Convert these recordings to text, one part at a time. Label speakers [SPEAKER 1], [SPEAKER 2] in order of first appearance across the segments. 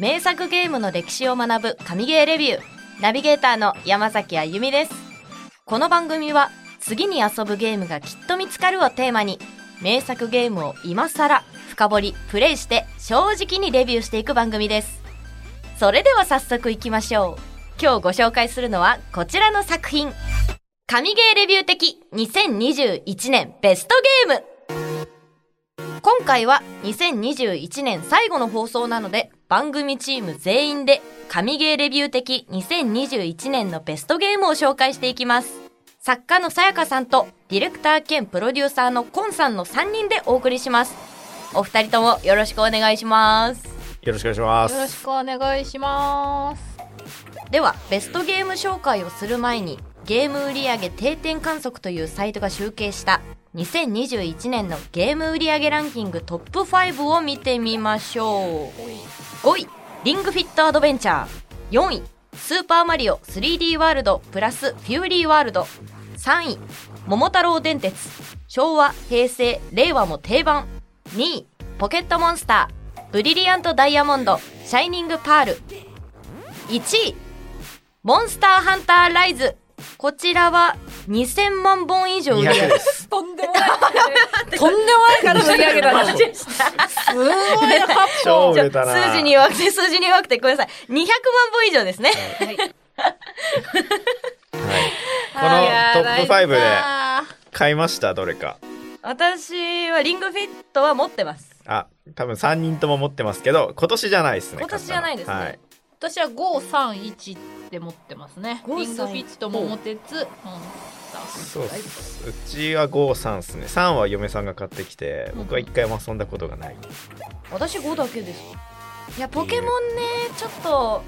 [SPEAKER 1] 名作ゲームの歴史を学ぶ神ゲーレビュー。ナビゲーターの山崎あゆみです。この番組は次に遊ぶゲームがきっと見つかるをテーマに名作ゲームを今更深掘りプレイして正直にレビューしていく番組です。それでは早速いきましょう。今日ご紹介するのはこちらの作品。神ゲーレビュー的2021年ベストゲーム。今回は2021年最後の放送なので番組チーム全員で神ゲーレビュー的2021年のベストゲームを紹介していきます。作家のさやかさんとディレクター兼プロデューサーのコンさんの3人でお送りします。お二人ともよろしくお願いします。
[SPEAKER 2] よろしくお願いしま
[SPEAKER 3] よろしくお願いします。
[SPEAKER 1] ではベストゲーム紹介をする前にゲーム売上定点観測というサイトが集計した2021年のゲーム売上ランキングトップ5を見てみましょう。5位リングフィットアドベンチャー。4位スーパーマリオ 3D ワールドプラスフューリーワールド。3位桃太郎電鉄。昭和平成令和も定番。2位ポケットモンスター。ブリリアントダイヤモンドシャイニングパール。1位モンスターハンターライズ。こちらは2000万本以上売り上げ
[SPEAKER 2] です。
[SPEAKER 3] とんでもないとんでもないから売り上げだなすごいな
[SPEAKER 2] 超売れたな。
[SPEAKER 1] 数字に弱くて数字に弱くてごめんなさい200万本以上ですね
[SPEAKER 3] はい
[SPEAKER 2] はい。このトップ5で買いました、どれか。
[SPEAKER 1] 私はリングフィットは持ってます
[SPEAKER 2] あ、多分3人とも持ってますけど、今年じゃないですね。
[SPEAKER 1] 今年じゃないですね
[SPEAKER 2] はい。
[SPEAKER 3] 私は531で持ってますね
[SPEAKER 1] 531
[SPEAKER 3] リングフィット桃鉄モンスター
[SPEAKER 2] そうっす。うちは5、3っすね。3は嫁さんが買ってきて、僕は一回も遊んだことがない。
[SPEAKER 1] 私5だけですいやポケモンねちょっと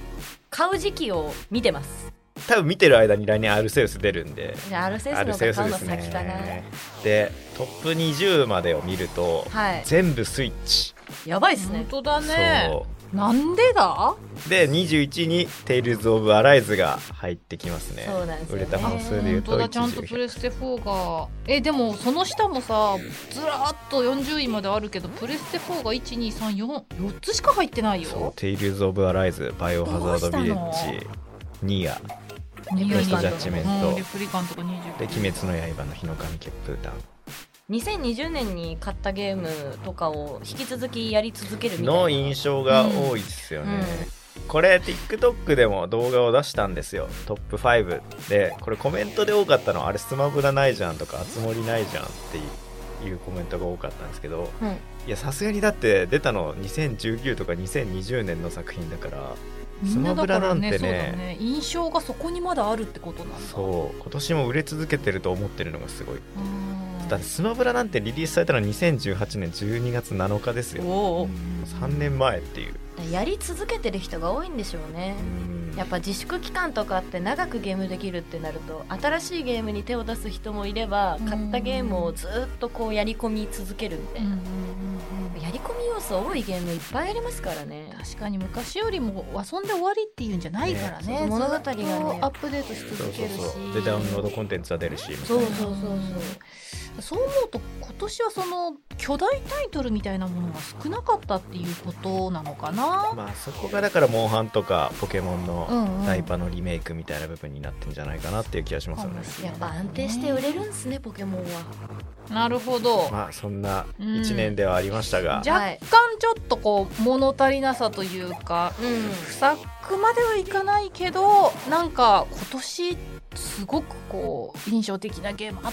[SPEAKER 1] 買う時期を見てます
[SPEAKER 2] 多分見てる間に来年アルセウス出るんで。
[SPEAKER 1] アルセウス
[SPEAKER 2] アルセ
[SPEAKER 1] の方が買うの
[SPEAKER 2] ウスです
[SPEAKER 1] 先かな、
[SPEAKER 2] ね。で、トップ20までを見ると、
[SPEAKER 1] はい
[SPEAKER 2] 全部スイッチ。
[SPEAKER 1] やばいっすね
[SPEAKER 3] 本当だね
[SPEAKER 2] そう。
[SPEAKER 3] なんでだ？
[SPEAKER 2] で21に「テイルズ・オブ・アライズ」が入ってきますね。
[SPEAKER 1] そうなんですよね。
[SPEAKER 2] 売れた本数でいうと
[SPEAKER 3] 本当だ。ちゃんとプレステ4が。えでもその下もさずらーっと40位まであるけどプレステ4が12344つしか入ってない
[SPEAKER 2] そう
[SPEAKER 3] よ「
[SPEAKER 2] テイルズ・オブ・アライズ」「バイオハザード・ビレッジ」「ニア」
[SPEAKER 1] レプリカント
[SPEAKER 2] ジャッジメント。
[SPEAKER 3] うんレプリカントが20
[SPEAKER 2] で「鬼滅の刃」のヒノカミ血風譚
[SPEAKER 1] 2020年に買ったゲームとかを引き続きやり続けるみたいな。
[SPEAKER 2] の印象が多いですよね、
[SPEAKER 1] う
[SPEAKER 2] これ TikTok でも動画を出したんですよ。トップ5で。これコメントで多かったのはあれスマブラないじゃんとかあつ森ないじゃんっていうコメントが多かったんですけど。
[SPEAKER 1] うん。
[SPEAKER 2] いやさすがにだって出たの2019とか2020年の作品だからスマブラなんてね。
[SPEAKER 3] だね。印象がそこにまだあるってことなんだ。
[SPEAKER 2] そう。今年も売れ続けてると思ってるのがすごい。
[SPEAKER 3] うん
[SPEAKER 2] だってスマブラなんてリリースされたのは2018年12月7日ですよ。
[SPEAKER 1] おお
[SPEAKER 2] 3年前っていう。
[SPEAKER 1] やり続けてる人が多いんでしょうね。
[SPEAKER 2] うん。
[SPEAKER 1] やっぱ自粛期間とかって長くゲームできるってなると新しいゲームに手を出す人もいれば
[SPEAKER 3] うん。
[SPEAKER 1] 買ったゲームをずっとこうやり込み続けるみたいな、やり込み要素多いゲームいっぱいありますからね。
[SPEAKER 3] 確かに昔よりも遊んで終わりっていうんじゃないからね。
[SPEAKER 1] ね。そう物語がね
[SPEAKER 3] アップデートし続けるし。
[SPEAKER 2] そうそうでダウンロードコンテンツは出るし
[SPEAKER 1] そうそうそうそう
[SPEAKER 3] そう思うと今年はその巨大タイトルみたいなものが少なかったっていうことなのかな、
[SPEAKER 2] まあそこがだからモンハンとかポケモンの
[SPEAKER 3] うんうん。
[SPEAKER 2] ダイパのリメイクみたいな部分になってんじゃないかなっていう気がしますよね。
[SPEAKER 3] かもしれない
[SPEAKER 1] やっぱ安定して売れるんすねポケモンは。
[SPEAKER 3] なるほど、
[SPEAKER 2] まあそんな1年ではありましたが、
[SPEAKER 3] 若干ちょっとこう物足りなさというか
[SPEAKER 1] うん
[SPEAKER 3] 不作まではいかないけどなんか今年すごくこう印象的なゲームあた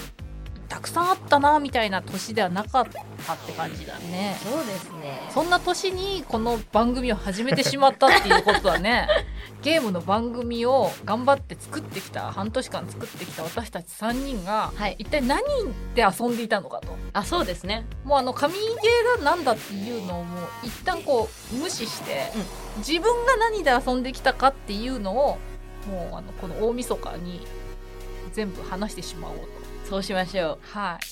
[SPEAKER 3] くさんあったなみたいな年ではなかったって感じだね。
[SPEAKER 1] そうですね。
[SPEAKER 3] そんな年にこの番組を始めてしまったっていうことはね ゲームの番組を頑張って作ってきた半年間作ってきた私たち3人が、
[SPEAKER 1] はい。
[SPEAKER 3] 一体何で遊んでいたのかと。
[SPEAKER 1] あそうですね。
[SPEAKER 3] もうあの神ゲーが何だっていうのをもう一旦こう無視して、自分が何で遊んできたかっていうのをもうあのこの大晦日に全部話してしまおうと。
[SPEAKER 1] そうしましょう。
[SPEAKER 3] はい。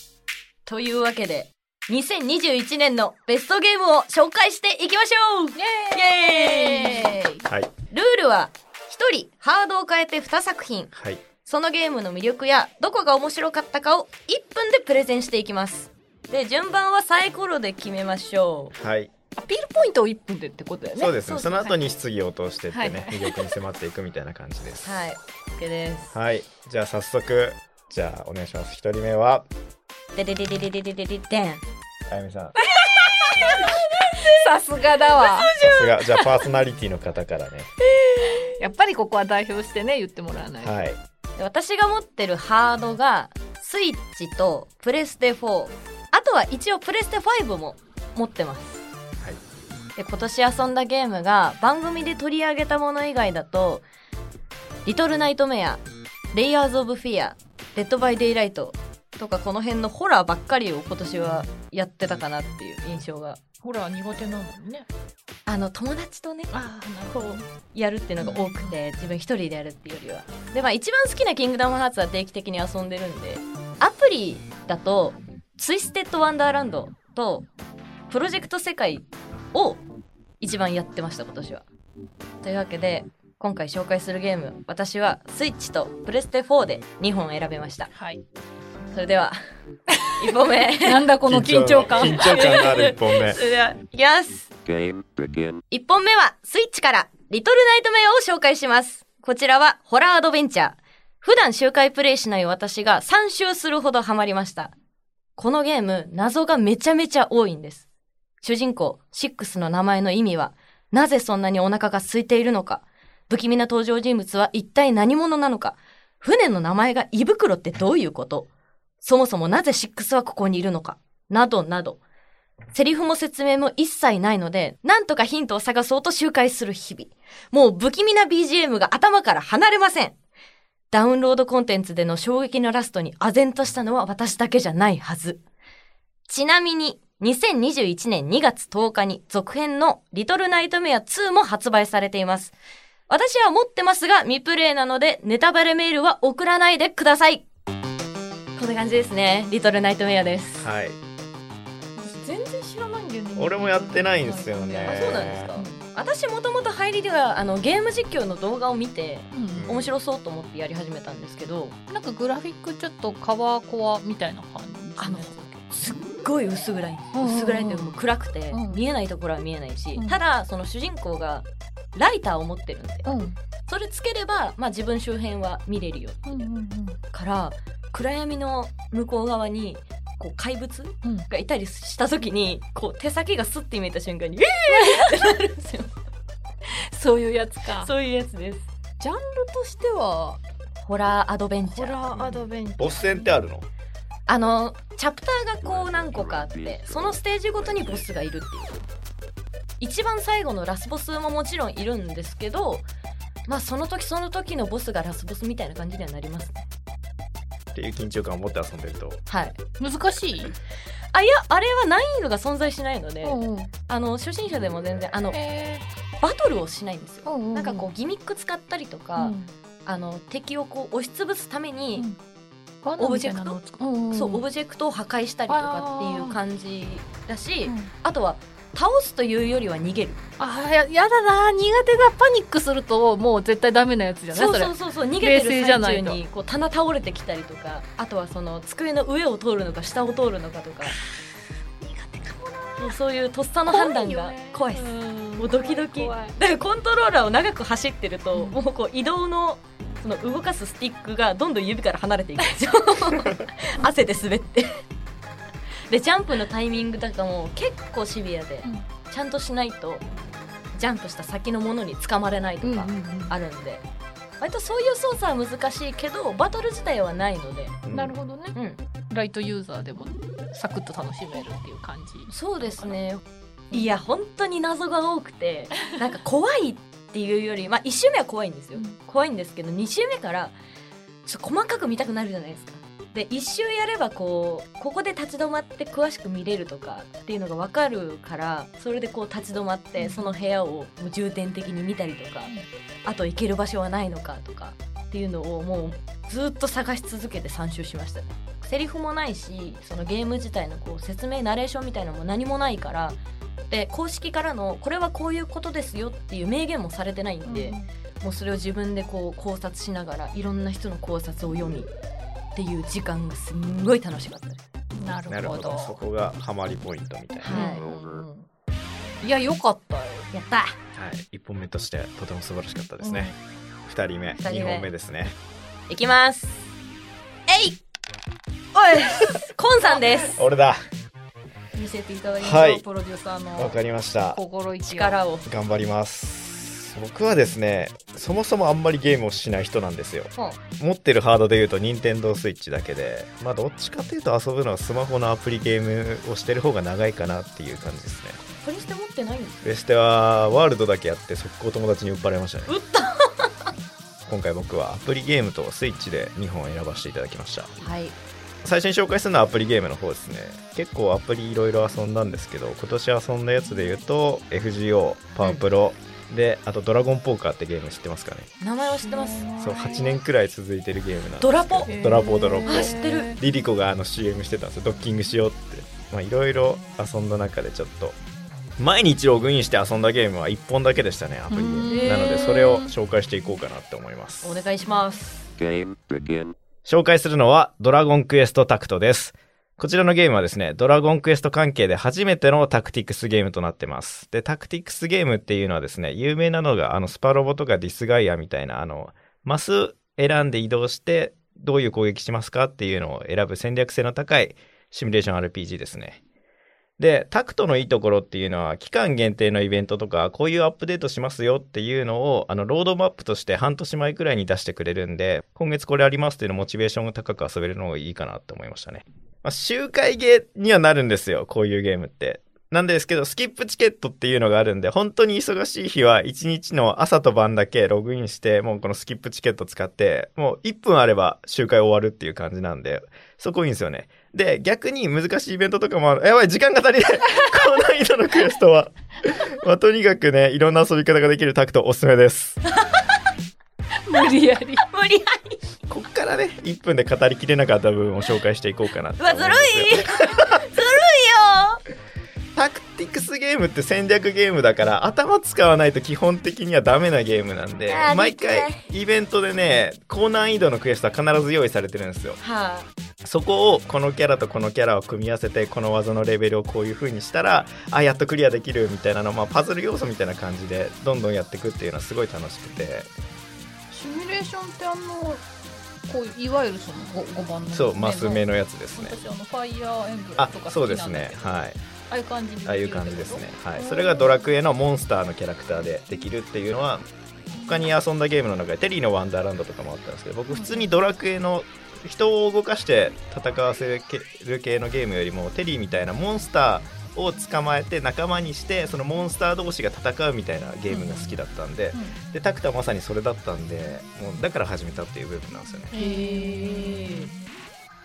[SPEAKER 1] というわけで2021年のベストゲームを紹介していきましょう。
[SPEAKER 3] イエーイ。
[SPEAKER 2] はい。
[SPEAKER 1] ルールは1人ハードを変えて2作品。
[SPEAKER 2] はい。
[SPEAKER 1] そのゲームの魅力やどこが面白かったかを1分でプレゼンしていきます。で順番はサイコロで決めましょう。
[SPEAKER 2] はい。
[SPEAKER 3] アピールポイントを1分でってことだよね。
[SPEAKER 2] そうですね。
[SPEAKER 1] そ
[SPEAKER 2] の後に質疑応答してってね、
[SPEAKER 3] はい。
[SPEAKER 2] 魅力に迫っていくみたいな感じです。
[SPEAKER 1] はい。OK です。
[SPEAKER 2] はい。じゃあ早速じゃあお願いします。一人目は？
[SPEAKER 1] でででででででででで
[SPEAKER 2] あやみさん
[SPEAKER 3] さすがだわ
[SPEAKER 2] さすがじゃあパーソナリティの方からね
[SPEAKER 3] やっぱりここは代表してね言ってもらわない
[SPEAKER 2] はい
[SPEAKER 1] 私が持ってるハードがスイッチとプレステ4あとは一応プレステ5も持ってます
[SPEAKER 2] はい
[SPEAKER 1] で今年遊んだゲームが番組で取り上げたもの以外だと「リトルナイトメア」「レイヤーズ・オブ・フィア」「デッド・バイ・デイ・ライト」とかこの辺のホラーばっかりを今年はやってたかなっていう印象が。
[SPEAKER 3] ほら苦手なのにね。
[SPEAKER 1] あの友達とねこうやるっていうのが多くて自分一人でやるっていうよりは。でまあ一番好きな「キングダムハーツ」は定期的に遊んでるんでアプリだと「ツイステッド・ワンダーランド」と「プロジェクトセカイ」を一番やってました今年は。というわけで今回紹介するゲーム私はスイッチとプレステ4で2本選べました
[SPEAKER 3] はい
[SPEAKER 1] それでは 1本目
[SPEAKER 3] なんだこの緊張感
[SPEAKER 2] 緊張感のある一本目
[SPEAKER 1] それではいきます
[SPEAKER 4] Game begin.
[SPEAKER 1] 1本目はスイッチからリトルナイトメアを紹介します。こちらはホラーアドベンチャー。普段周回プレイしない私が3周するほどハマりました。このゲーム、謎がめちゃめちゃ多いんです。主人公、シックスの名前の意味は、なぜそんなにお腹が空いているのか、不気味な登場人物は一体何者なのか、船の名前が胃袋ってどういうこと？そもそもなぜシックスはここにいるのか？などなど。セリフも説明も一切ないので、なんとかヒントを探そうと周回する日々。もう不気味な BGM が頭から離れません。ダウンロードコンテンツでの衝撃のラストに唖然としたのは私だけじゃないはず。ちなみに、2021年2月10日に続編のリトルナイトメア2も発売されています。私は持ってますが未プレイなのでネタバレメールは送らないでください。こんな感じですね。リトルナイトメアです。
[SPEAKER 2] はい。
[SPEAKER 3] 全然知らないんだよね。
[SPEAKER 2] 俺もやってないんですよね。
[SPEAKER 1] あ、そうなんですか。私もともと入りではあのゲーム実況の動画を見て
[SPEAKER 3] うん。
[SPEAKER 1] 面白そうと思ってやり始めたんですけど、
[SPEAKER 3] なんかグラフィックちょっとカワーコアみたいな感じ
[SPEAKER 1] あのすっごい薄暗い、薄暗いというかもう暗くて、
[SPEAKER 3] うん。
[SPEAKER 1] 見えないところは見えないし、
[SPEAKER 3] うん。
[SPEAKER 1] ただその主人公がライターを持ってるんで
[SPEAKER 3] うん。
[SPEAKER 1] それつければ、まあ、自分周辺は見れるよ
[SPEAKER 3] うんうん
[SPEAKER 1] から暗闇の向こう側にこう怪物
[SPEAKER 3] うん。
[SPEAKER 1] がいたりした時にこう手先がスッて見えた瞬間に「えー!」ってなるんですよ。
[SPEAKER 3] そういうやつか。
[SPEAKER 1] そういうやつです。
[SPEAKER 3] ジャンルとしては
[SPEAKER 1] ホラーアドベンチ
[SPEAKER 3] ホ
[SPEAKER 1] ャー。
[SPEAKER 3] ラーアドベンチャー。
[SPEAKER 2] ボス戦ってあるの？
[SPEAKER 1] あのチャプターがこう何個かあってそのステージごとにボスがいるっていう一番最後のラスボスももちろんいるんですけどまあその時その時のボスがラスボスみたいな感じにはなりますね。
[SPEAKER 2] っていう緊張感を持って遊んでると。
[SPEAKER 1] はい。
[SPEAKER 3] 難しい？
[SPEAKER 1] あいやあれは難易度が存在しないので、
[SPEAKER 3] うんうん。
[SPEAKER 1] あの初心者でも全然あの
[SPEAKER 3] え
[SPEAKER 1] バトルをしないんですよ、
[SPEAKER 3] ーうんうんうん。
[SPEAKER 1] なんかこうギミック使ったりとか、
[SPEAKER 3] うん。
[SPEAKER 1] あの敵をこう押しつぶすために、
[SPEAKER 3] うん。罠みたいなのを使う？うんうん。
[SPEAKER 1] そうオブジェクトを破壊したりとかっていう感じだし、
[SPEAKER 3] うん。
[SPEAKER 1] あとは倒すというよりは逃げる。
[SPEAKER 3] あーややだな。苦手だ。パニックするともう絶対ダメなやつじゃない？そ
[SPEAKER 1] うそうそうそう。逃げてる最中にこう棚倒れてきたりとか。あとはその机の上を通るのか下を通るのかとか。
[SPEAKER 3] 苦手かもな。
[SPEAKER 1] そういうとっさの判断が怖いです。もうドキドキ。だからコントローラーを長く走ってると、
[SPEAKER 3] うん。
[SPEAKER 1] もうこう移動のその動かすスティックがどんどん指から離れていくんですよ。汗で滑ってでジャンプのタイミングとかも結構シビアで、
[SPEAKER 3] うん。
[SPEAKER 1] ちゃんとしないとジャンプした先のものに掴まれないとかあるんで、割とそういう操作は難しいけどバトル自体はないので、
[SPEAKER 2] うん。
[SPEAKER 3] なるほどね。
[SPEAKER 1] うん、
[SPEAKER 3] ライトユーザーでもサクッと楽しめるっていう感じ
[SPEAKER 1] そうですね。いや本当に謎が多くて なんか怖いっていうよりまあ1周目は怖いんですよ、
[SPEAKER 3] うん。
[SPEAKER 1] 怖いんですけど2周目からちょっと細かく見たくなるじゃないですかで1周やればこうここで立ち止まって詳しく見れるとかっていうのが分かるからそれでこう立ち止まってその部屋を重点的に見たりとかあと行ける場所はないのかとかっていうのをもうずっと探し続けて3周しました。セリフもないしそのゲーム自体のこう説明ナレーションみたいなのも何もないからで公式からのこれはこういうことですよっていう明言もされてないんで、もうそれを自分でこう考察しながらいろんな人の考察を読みっていう時間がすんごい楽しかった。です
[SPEAKER 3] なる
[SPEAKER 2] なる
[SPEAKER 3] ほど。
[SPEAKER 2] ほどそこがハマりポイントみたいな、
[SPEAKER 1] はい。
[SPEAKER 3] うんうんうんいやよかった。よ
[SPEAKER 1] やった。
[SPEAKER 2] はい、1本目としてとても素晴らしかったですね、2人目。
[SPEAKER 1] 二人目。
[SPEAKER 2] 2本目ですね。
[SPEAKER 1] いきます。えい。おい。コンさんです。
[SPEAKER 2] 俺だ。
[SPEAKER 3] 見せていただきましょう、
[SPEAKER 2] はい。
[SPEAKER 3] プロデューサーの
[SPEAKER 2] わかりました。
[SPEAKER 3] 心意
[SPEAKER 1] 力を。
[SPEAKER 2] 頑張ります僕はですねそもそもあんまりゲームをしない人なんですよ。
[SPEAKER 1] ほ
[SPEAKER 2] 持ってるハードで言うと任天堂スイッチだけで。まあどっちかというと遊ぶのはスマホのアプリゲームをしてる方が長いかなっていう感じですね。
[SPEAKER 1] プレステ持ってないんです
[SPEAKER 2] プレステはワールドだけやって速攻友達に売っ払いましたね。
[SPEAKER 1] 打った
[SPEAKER 2] 今回僕はアプリゲームとスイッチで2本選ばせていただきました。
[SPEAKER 1] はい。
[SPEAKER 2] 最初に紹介するのはアプリゲームの方ですね。結構アプリいろいろ遊んだんですけど今年遊んだやつで言うと FGO パワープロ、であとドラゴンポーカーってゲーム知ってますかね？
[SPEAKER 1] 名前は知ってます。
[SPEAKER 2] そう8年くらい続いてるゲームなんですけ
[SPEAKER 1] ドラポ？
[SPEAKER 2] ドラポドラポ。
[SPEAKER 1] あ知ってる。
[SPEAKER 2] リリコがあの CM してたんですよ。ドッキングしようって。まあいろいろ遊んだ中でちょっと毎日ログインして遊んだゲームは1本だけでしたねアプリゲー
[SPEAKER 3] う
[SPEAKER 2] ム
[SPEAKER 3] ん
[SPEAKER 2] なのでそれを紹介していこうかなって思います。
[SPEAKER 1] お願いします。
[SPEAKER 2] 紹介するのはドラゴンクエストタクトです。こちらのゲームはですね、ドラゴンクエスト関係で初めてのタクティクスゲームとなってます。で、タクティクスゲームっていうのはですね、有名なのがあのスパロボとかディスガイアみたいなあの、マス選んで移動してどういう攻撃しますかっていうのを選ぶ戦略性の高いシミュレーション RPG ですね。で、タクトのいいところっていうのは、期間限定のイベントとか、こういうアップデートしますよっていうのを、あの、ロードマップとして半年前くらいに出してくれるんで、今月これありますっていうのモチベーションが高く遊べるのがいいかなって思いましたね。まあ、周回ゲーにはなるんですよ、こういうゲームって。なんですけど、スキップチケットっていうのがあるんで、本当に忙しい日は1日の朝と晩だけログインして、もうこのスキップチケット使って、もう1分あれば周回終わるっていう感じなんで、そこいいんですよね。で、逆に難しいイベントとかもある。やばい、時間が足りない。高難易度のクエストは。まあ、とにかくね、いろんな遊び方ができるタクトおすすめです。
[SPEAKER 3] 無理やり
[SPEAKER 1] 無理やり。
[SPEAKER 2] こっからね、1分で語りきれなかった部分を紹介していこうかなって
[SPEAKER 1] うわ、ずるい。ずるいよ。
[SPEAKER 2] タクティクスゲームって戦略ゲームだから頭使わないと基本的にはダメなゲームなんで毎回イベントでね高難易度のクエストは必ず用意されてるんですよ。
[SPEAKER 1] は
[SPEAKER 2] そこをこのキャラとこのキャラを組み合わせてこの技のレベルをこういう風にしたらあやっとクリアできるみたいなのまあパズル要素みたいな感じでどんどんやっていくっていうのはすごい楽しくて
[SPEAKER 3] シミュレーションってあのこういわゆるその 5, 番の
[SPEAKER 2] そうマス目
[SPEAKER 3] の
[SPEAKER 2] のやつですね。
[SPEAKER 3] 私あのファイヤーエンブレム
[SPEAKER 2] あ
[SPEAKER 3] とか
[SPEAKER 2] そうです
[SPEAKER 3] 好きなんだけど。
[SPEAKER 2] ね。はい。
[SPEAKER 3] ああいう感じで
[SPEAKER 2] ああいう感じですね。はい。それがドラクエのモンスターのキャラクターでできるっていうのは、他に遊んだゲームの中でテリーのワンダーランドとかもあったんですけど、僕普通にドラクエの人を動かして戦わせる系のゲームよりも、テリーみたいなモンスターを捕まえて仲間にして、そのモンスター同士が戦うみたいなゲームが好きだったんで、
[SPEAKER 3] うん
[SPEAKER 2] で、タクタはまさにそれだったんで、もうだから始めたっていう部分なんですよね。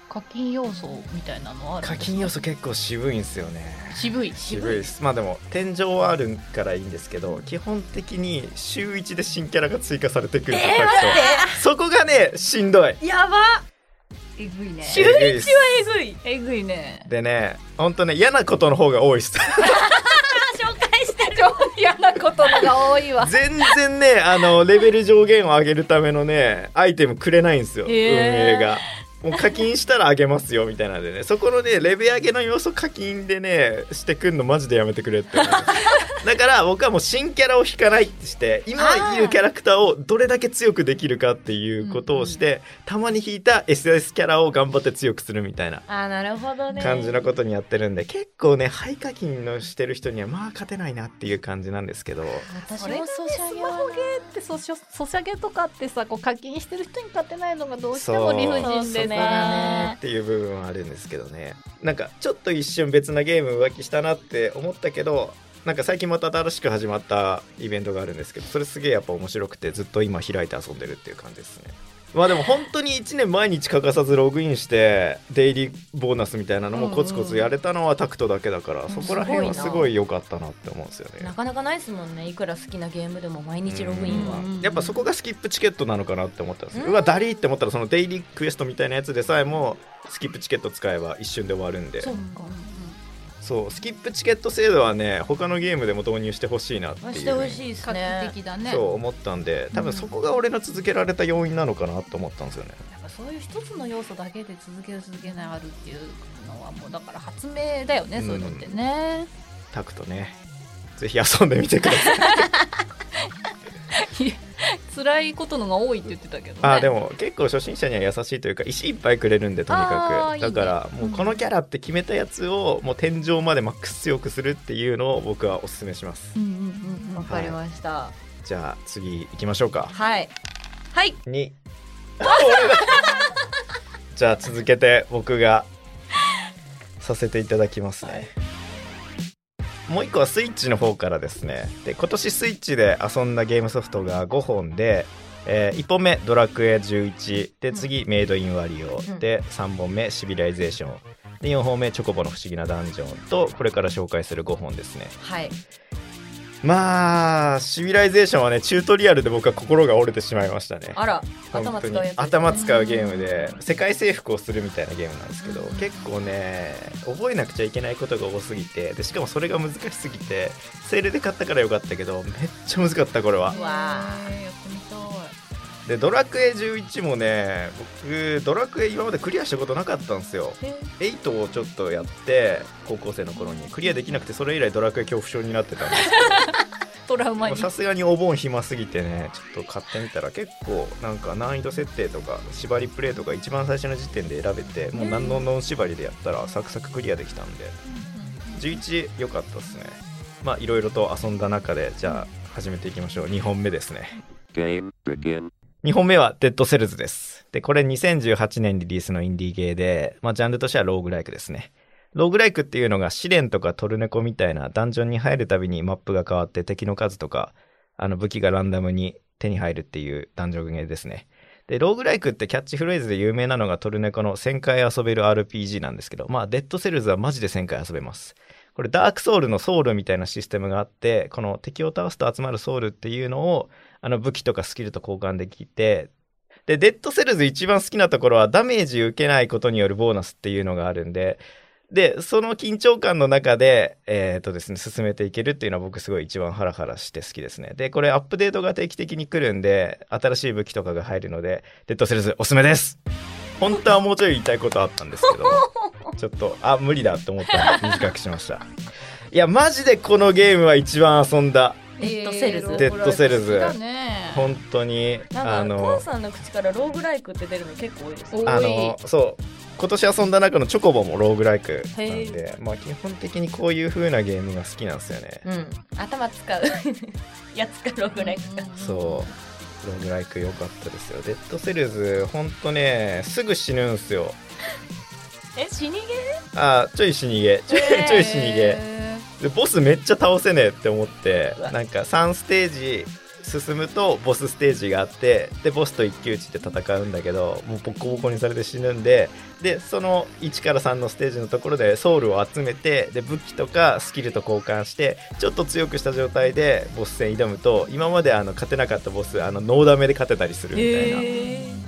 [SPEAKER 3] 課金要素みたいなのはあるん
[SPEAKER 2] 課金要素結構渋いんですよね。
[SPEAKER 3] 渋い？
[SPEAKER 2] 渋いです。まあでも天井はあるからいいんですけど基本的に週1で新キャラが追加されてくると、そこがねしんどい。
[SPEAKER 1] やば
[SPEAKER 3] えぐいね。
[SPEAKER 1] 週
[SPEAKER 2] えぐいっす
[SPEAKER 1] えぐい。
[SPEAKER 3] えぐいね。
[SPEAKER 2] でねほんとね嫌なことの方が多いっす。
[SPEAKER 1] 紹介して
[SPEAKER 3] 超嫌なことのが多いわ。
[SPEAKER 2] 全然ねあのレベル上限を上げるためのねアイテムくれないんですよ、運営がもう課金したらあげますよみたいなんでねそこのねレベル上げの要素課金でねしてくんのマジでやめてくれってだから僕はもう新キャラを引かないってして今いるキャラクターをどれだけ強くできるかっていうことをして、たまに引いた SS キャラを頑張って強くするみたいな
[SPEAKER 1] あーなるほどね。
[SPEAKER 2] 感じのことにやってるんで結構ね廃課金のしてる人にはまあ勝てないなっていう感じなんですけど。
[SPEAKER 1] 私もソシャゲは
[SPEAKER 3] スマホゲーってソシャソシャゲとかってさこう課金してる人に勝てないのがどうしても理不尽で
[SPEAKER 1] そうそう
[SPEAKER 3] さ
[SPEAKER 2] っていう部分はあるんですけどね。なんかちょっと一瞬別なゲーム浮気したなって思ったけどなんか最近また新しく始まったイベントがあるんですけどそれすげえやっぱ面白くてずっと今開いて遊んでるっていう感じですね。まあでも本当に1年毎日欠かさずログインしてデイリーボーナスみたいなのもコツコツやれたのはタクトだけだから、そこら辺はすごい良かったなって思うんですよね。
[SPEAKER 1] なかなかないですもんね。いくら好きなゲームでも毎日ログインは。
[SPEAKER 3] うん。
[SPEAKER 2] やっぱそこがスキップチケットなのかなって思ったんですよ、
[SPEAKER 1] う
[SPEAKER 2] うんわダリーって思ったらそのデイリークエストみたいなやつでさえもスキップチケット使えば一瞬で終わるんで
[SPEAKER 1] そう
[SPEAKER 2] スキップチケット制度はね他のゲームでも導入してほしいなっていう。
[SPEAKER 1] してほしいです
[SPEAKER 3] 画
[SPEAKER 1] ね
[SPEAKER 3] だね。
[SPEAKER 2] そう思ったんで多分そこが俺の続けられた要因なのかなと思ったんですよね。
[SPEAKER 3] やっぱそういう一つの要素だけで続ける続けないあるっていうのはもうだから発明だよね、
[SPEAKER 2] うん。
[SPEAKER 3] そういうのってね。
[SPEAKER 2] タクトね。ぜひ遊んでみてください
[SPEAKER 3] 辛いことのが多いって言ってたけど、ね、
[SPEAKER 2] あーでも結構初心者には優しいというか石いっぱいくれるんでとに
[SPEAKER 3] あ
[SPEAKER 2] かくだからもうこのキャラって決めたやつをもう天井までマックス強くするっていうのを僕はおすすめします。
[SPEAKER 3] うんうんうんうん
[SPEAKER 1] わかりました。
[SPEAKER 2] じゃあ次行きましょうか。
[SPEAKER 1] はい。はい。
[SPEAKER 2] に。あ俺だ。じゃあ続けて僕がさせていただきますね、もう一個はスイッチの方からですね。で今年スイッチで遊んだゲームソフトが5本で、え1本目「ドラクエ11」で次「メイドインワリオ」
[SPEAKER 1] うん。
[SPEAKER 2] で3本目「シビライゼーション」で4本目「チョコボの不思議なダンジョン」とこれから紹介する5本ですね。
[SPEAKER 1] はい
[SPEAKER 2] まあシビライゼーションはねチュートリアルで僕は心が折れてしまいましたね。
[SPEAKER 1] あら頭使うやつ
[SPEAKER 2] 頭使うゲームで世界征服をするみたいなゲームなんですけど
[SPEAKER 1] うん
[SPEAKER 2] 結構ね覚えなくちゃいけないことが多すぎてでしかもそれが難しすぎてセールで買ったからよかったけどめっちゃ難かったこれは。
[SPEAKER 1] うわ
[SPEAKER 3] えー。やってみたい。
[SPEAKER 2] でドラクエ11もね僕ドラクエ今までクリアしたことなかったんですよ。
[SPEAKER 3] え
[SPEAKER 2] ？8をちょっとやって高校生の頃に。クリアできなくてそれ以来ドラクエ恐怖症になってたんです
[SPEAKER 3] トラウマに
[SPEAKER 2] さすがにお盆暇すぎてねちょっと買ってみたら結構なんか難易度設定とか縛りプレイとか一番最初の時点で選べてもう何のノン縛りでやったらサクサククリアできたんで11良かったですねまあいろいろと遊んだ中でじゃあ始めていきましょう2本目ですね
[SPEAKER 4] Game begin.
[SPEAKER 2] 2本目はデッドセルズです。で、これ2018年リリースのインディーゲーで、まあジャンルとしてはローグライクですね。ローグライクっていうのがシレンとかトルネコみたいなダンジョンに入るたびにマップが変わって敵の数とか、あの武器がランダムに手に入るっていうダンジョンゲーですね。で、ローグライクってキャッチフレーズで有名なのがトルネコの1000回遊べる RPG なんですけど、まあデッドセルズはマジで1000回遊べます。これダークソウルのソウルみたいなシステムがあって、この敵を倒すと集まるソウルっていうのを、あの武器とかスキルと交換できて、で、デッドセルズ一番好きなところはダメージ受けないことによるボーナスっていうのがあるんで、で、その緊張感の中で、えっ、とですね、進めていけるっていうのは僕すごい一番ハラハラして好きですね。で、これアップデートが定期的に来るんで、新しい武器とかが入るので、デッドセルズおすすめです。本当はもうちょい言いたいことあったんですけど、ちょっと、あ、無理だと思ったんで短くしました。いや、マジでこのゲームは一番遊んだ。
[SPEAKER 1] デッドセルズ。
[SPEAKER 2] デッドセルズ。本当に、あ
[SPEAKER 1] なんか
[SPEAKER 2] の
[SPEAKER 1] 父、さんの口からローグライクって出るの結構多いです
[SPEAKER 2] あのそう今年遊んだ中のチョコボもローグライクなんで、まあ、基本的にこういう風なゲームが好きなんですよね、
[SPEAKER 1] うん。頭使う。やつかローグライク。か
[SPEAKER 2] そう。ローグライク良かったですよ。 Dead Cells ほんとねすぐ死ぬんすよ。
[SPEAKER 1] え死にゲー
[SPEAKER 2] あちょい死にゲーちょい
[SPEAKER 1] へー。
[SPEAKER 2] ちょい死にゲーでボスめっちゃ倒せねえって思ってなんか3ステージ進むとボスステージがあってでボスと一騎打ちで戦うんだけどもうボコボコにされて死ぬんででその1から3のステージのところでソウルを集めてで武器とかスキルと交換してちょっと強くした状態でボス戦挑むと今まであの勝てなかったボスあのノーダメで勝てたりするみたいな。
[SPEAKER 1] へ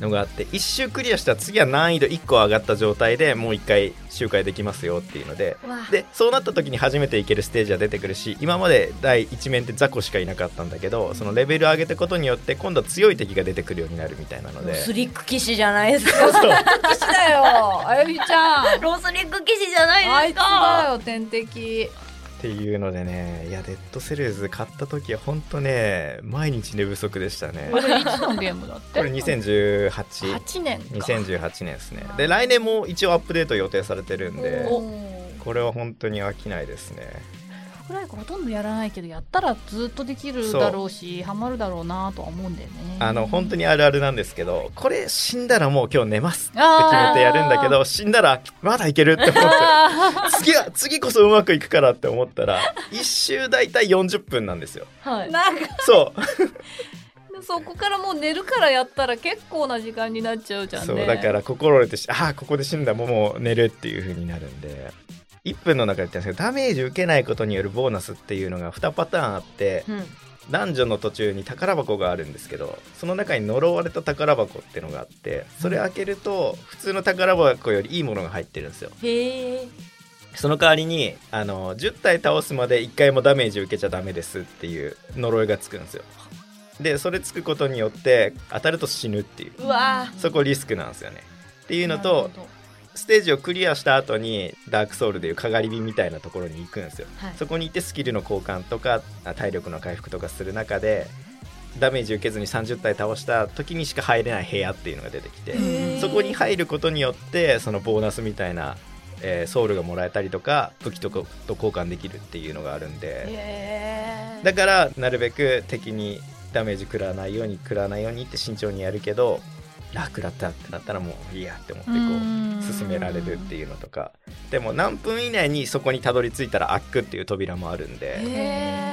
[SPEAKER 2] のがあって1周クリアしたら次は難易度1個上がった状態でもう1回周回できますよっていうので。でそうなった時に初めて行けるステージは出てくるし今まで第1面って雑魚しかいなかったんだけどそのレベル上げたことによって今度は強い敵が出てくるようになるみたいなので。
[SPEAKER 1] スリック騎士じゃないですか。
[SPEAKER 3] 騎士だよ。あゆみちゃん。
[SPEAKER 1] ロスリック騎士じゃないです
[SPEAKER 3] あいつだ
[SPEAKER 1] か
[SPEAKER 3] よ天敵
[SPEAKER 2] っていうのでねいや Dead Cells 買った時は本当ね毎日寝不足でしたね。
[SPEAKER 3] これいつのゲームだって？
[SPEAKER 2] これ2018
[SPEAKER 3] 8年か。
[SPEAKER 2] 2018年ですね。で来年も一応アップデート予定されてるんでこれは本当に飽きないですね
[SPEAKER 3] ぐらいほとんどやらないけどやったらずっとできるだろうしハマるだろうなとは思うんだよね。
[SPEAKER 2] あの本当にあるあるなんですけどこれ死んだらもう今日寝ますって決めてやるんだけど死んだらまだいけるって思って
[SPEAKER 3] あ
[SPEAKER 2] 次は次こそうまくいくからって思ったら一周大体40分なんですよ。
[SPEAKER 1] はい。
[SPEAKER 2] そう。
[SPEAKER 3] そこからもう寝るからやったら結構な時間になっちゃうじゃんね。
[SPEAKER 2] そうだから心折れてしああここで死んだもうもう寝るっていう風になるんで1分の中で言ったんですけどダメージ受けないことによるボーナスっていうのが2パターンあって
[SPEAKER 1] うん。
[SPEAKER 2] ダンジョンの途中に宝箱があるんですけどその中に呪われた宝箱っていうのがあってそれ開けると普通の宝箱よりいいものが入ってるんですよ。
[SPEAKER 1] へえ。
[SPEAKER 2] その代わりにあの10体倒すまで1回もダメージ受けちゃダメですっていう呪いがつくんですよ。でそれつくことによって当たると死ぬっていう。そこリスクなんですよね。っていうのとステージをクリアした後にダークソウルでいうかがり火みたいなところに行くんですよ、
[SPEAKER 1] はい。
[SPEAKER 2] そこに行ってスキルの交換とかあ体力の回復とかする中でダメージ受けずに30体倒した時にしか入れない部屋っていうのが出てきてそこに入ることによってそのボーナスみたいな、えーソウルがもらえたりとか武器とかと交換できるっていうのがあるんで。だからなるべく敵にダメージ食らわないように食らわないようにって慎重にやるけど楽だったってなったらもういいやって思ってこう進められるっていうのとか。でも何分以内にそこにたどり着いたら開くっていう扉もあるんで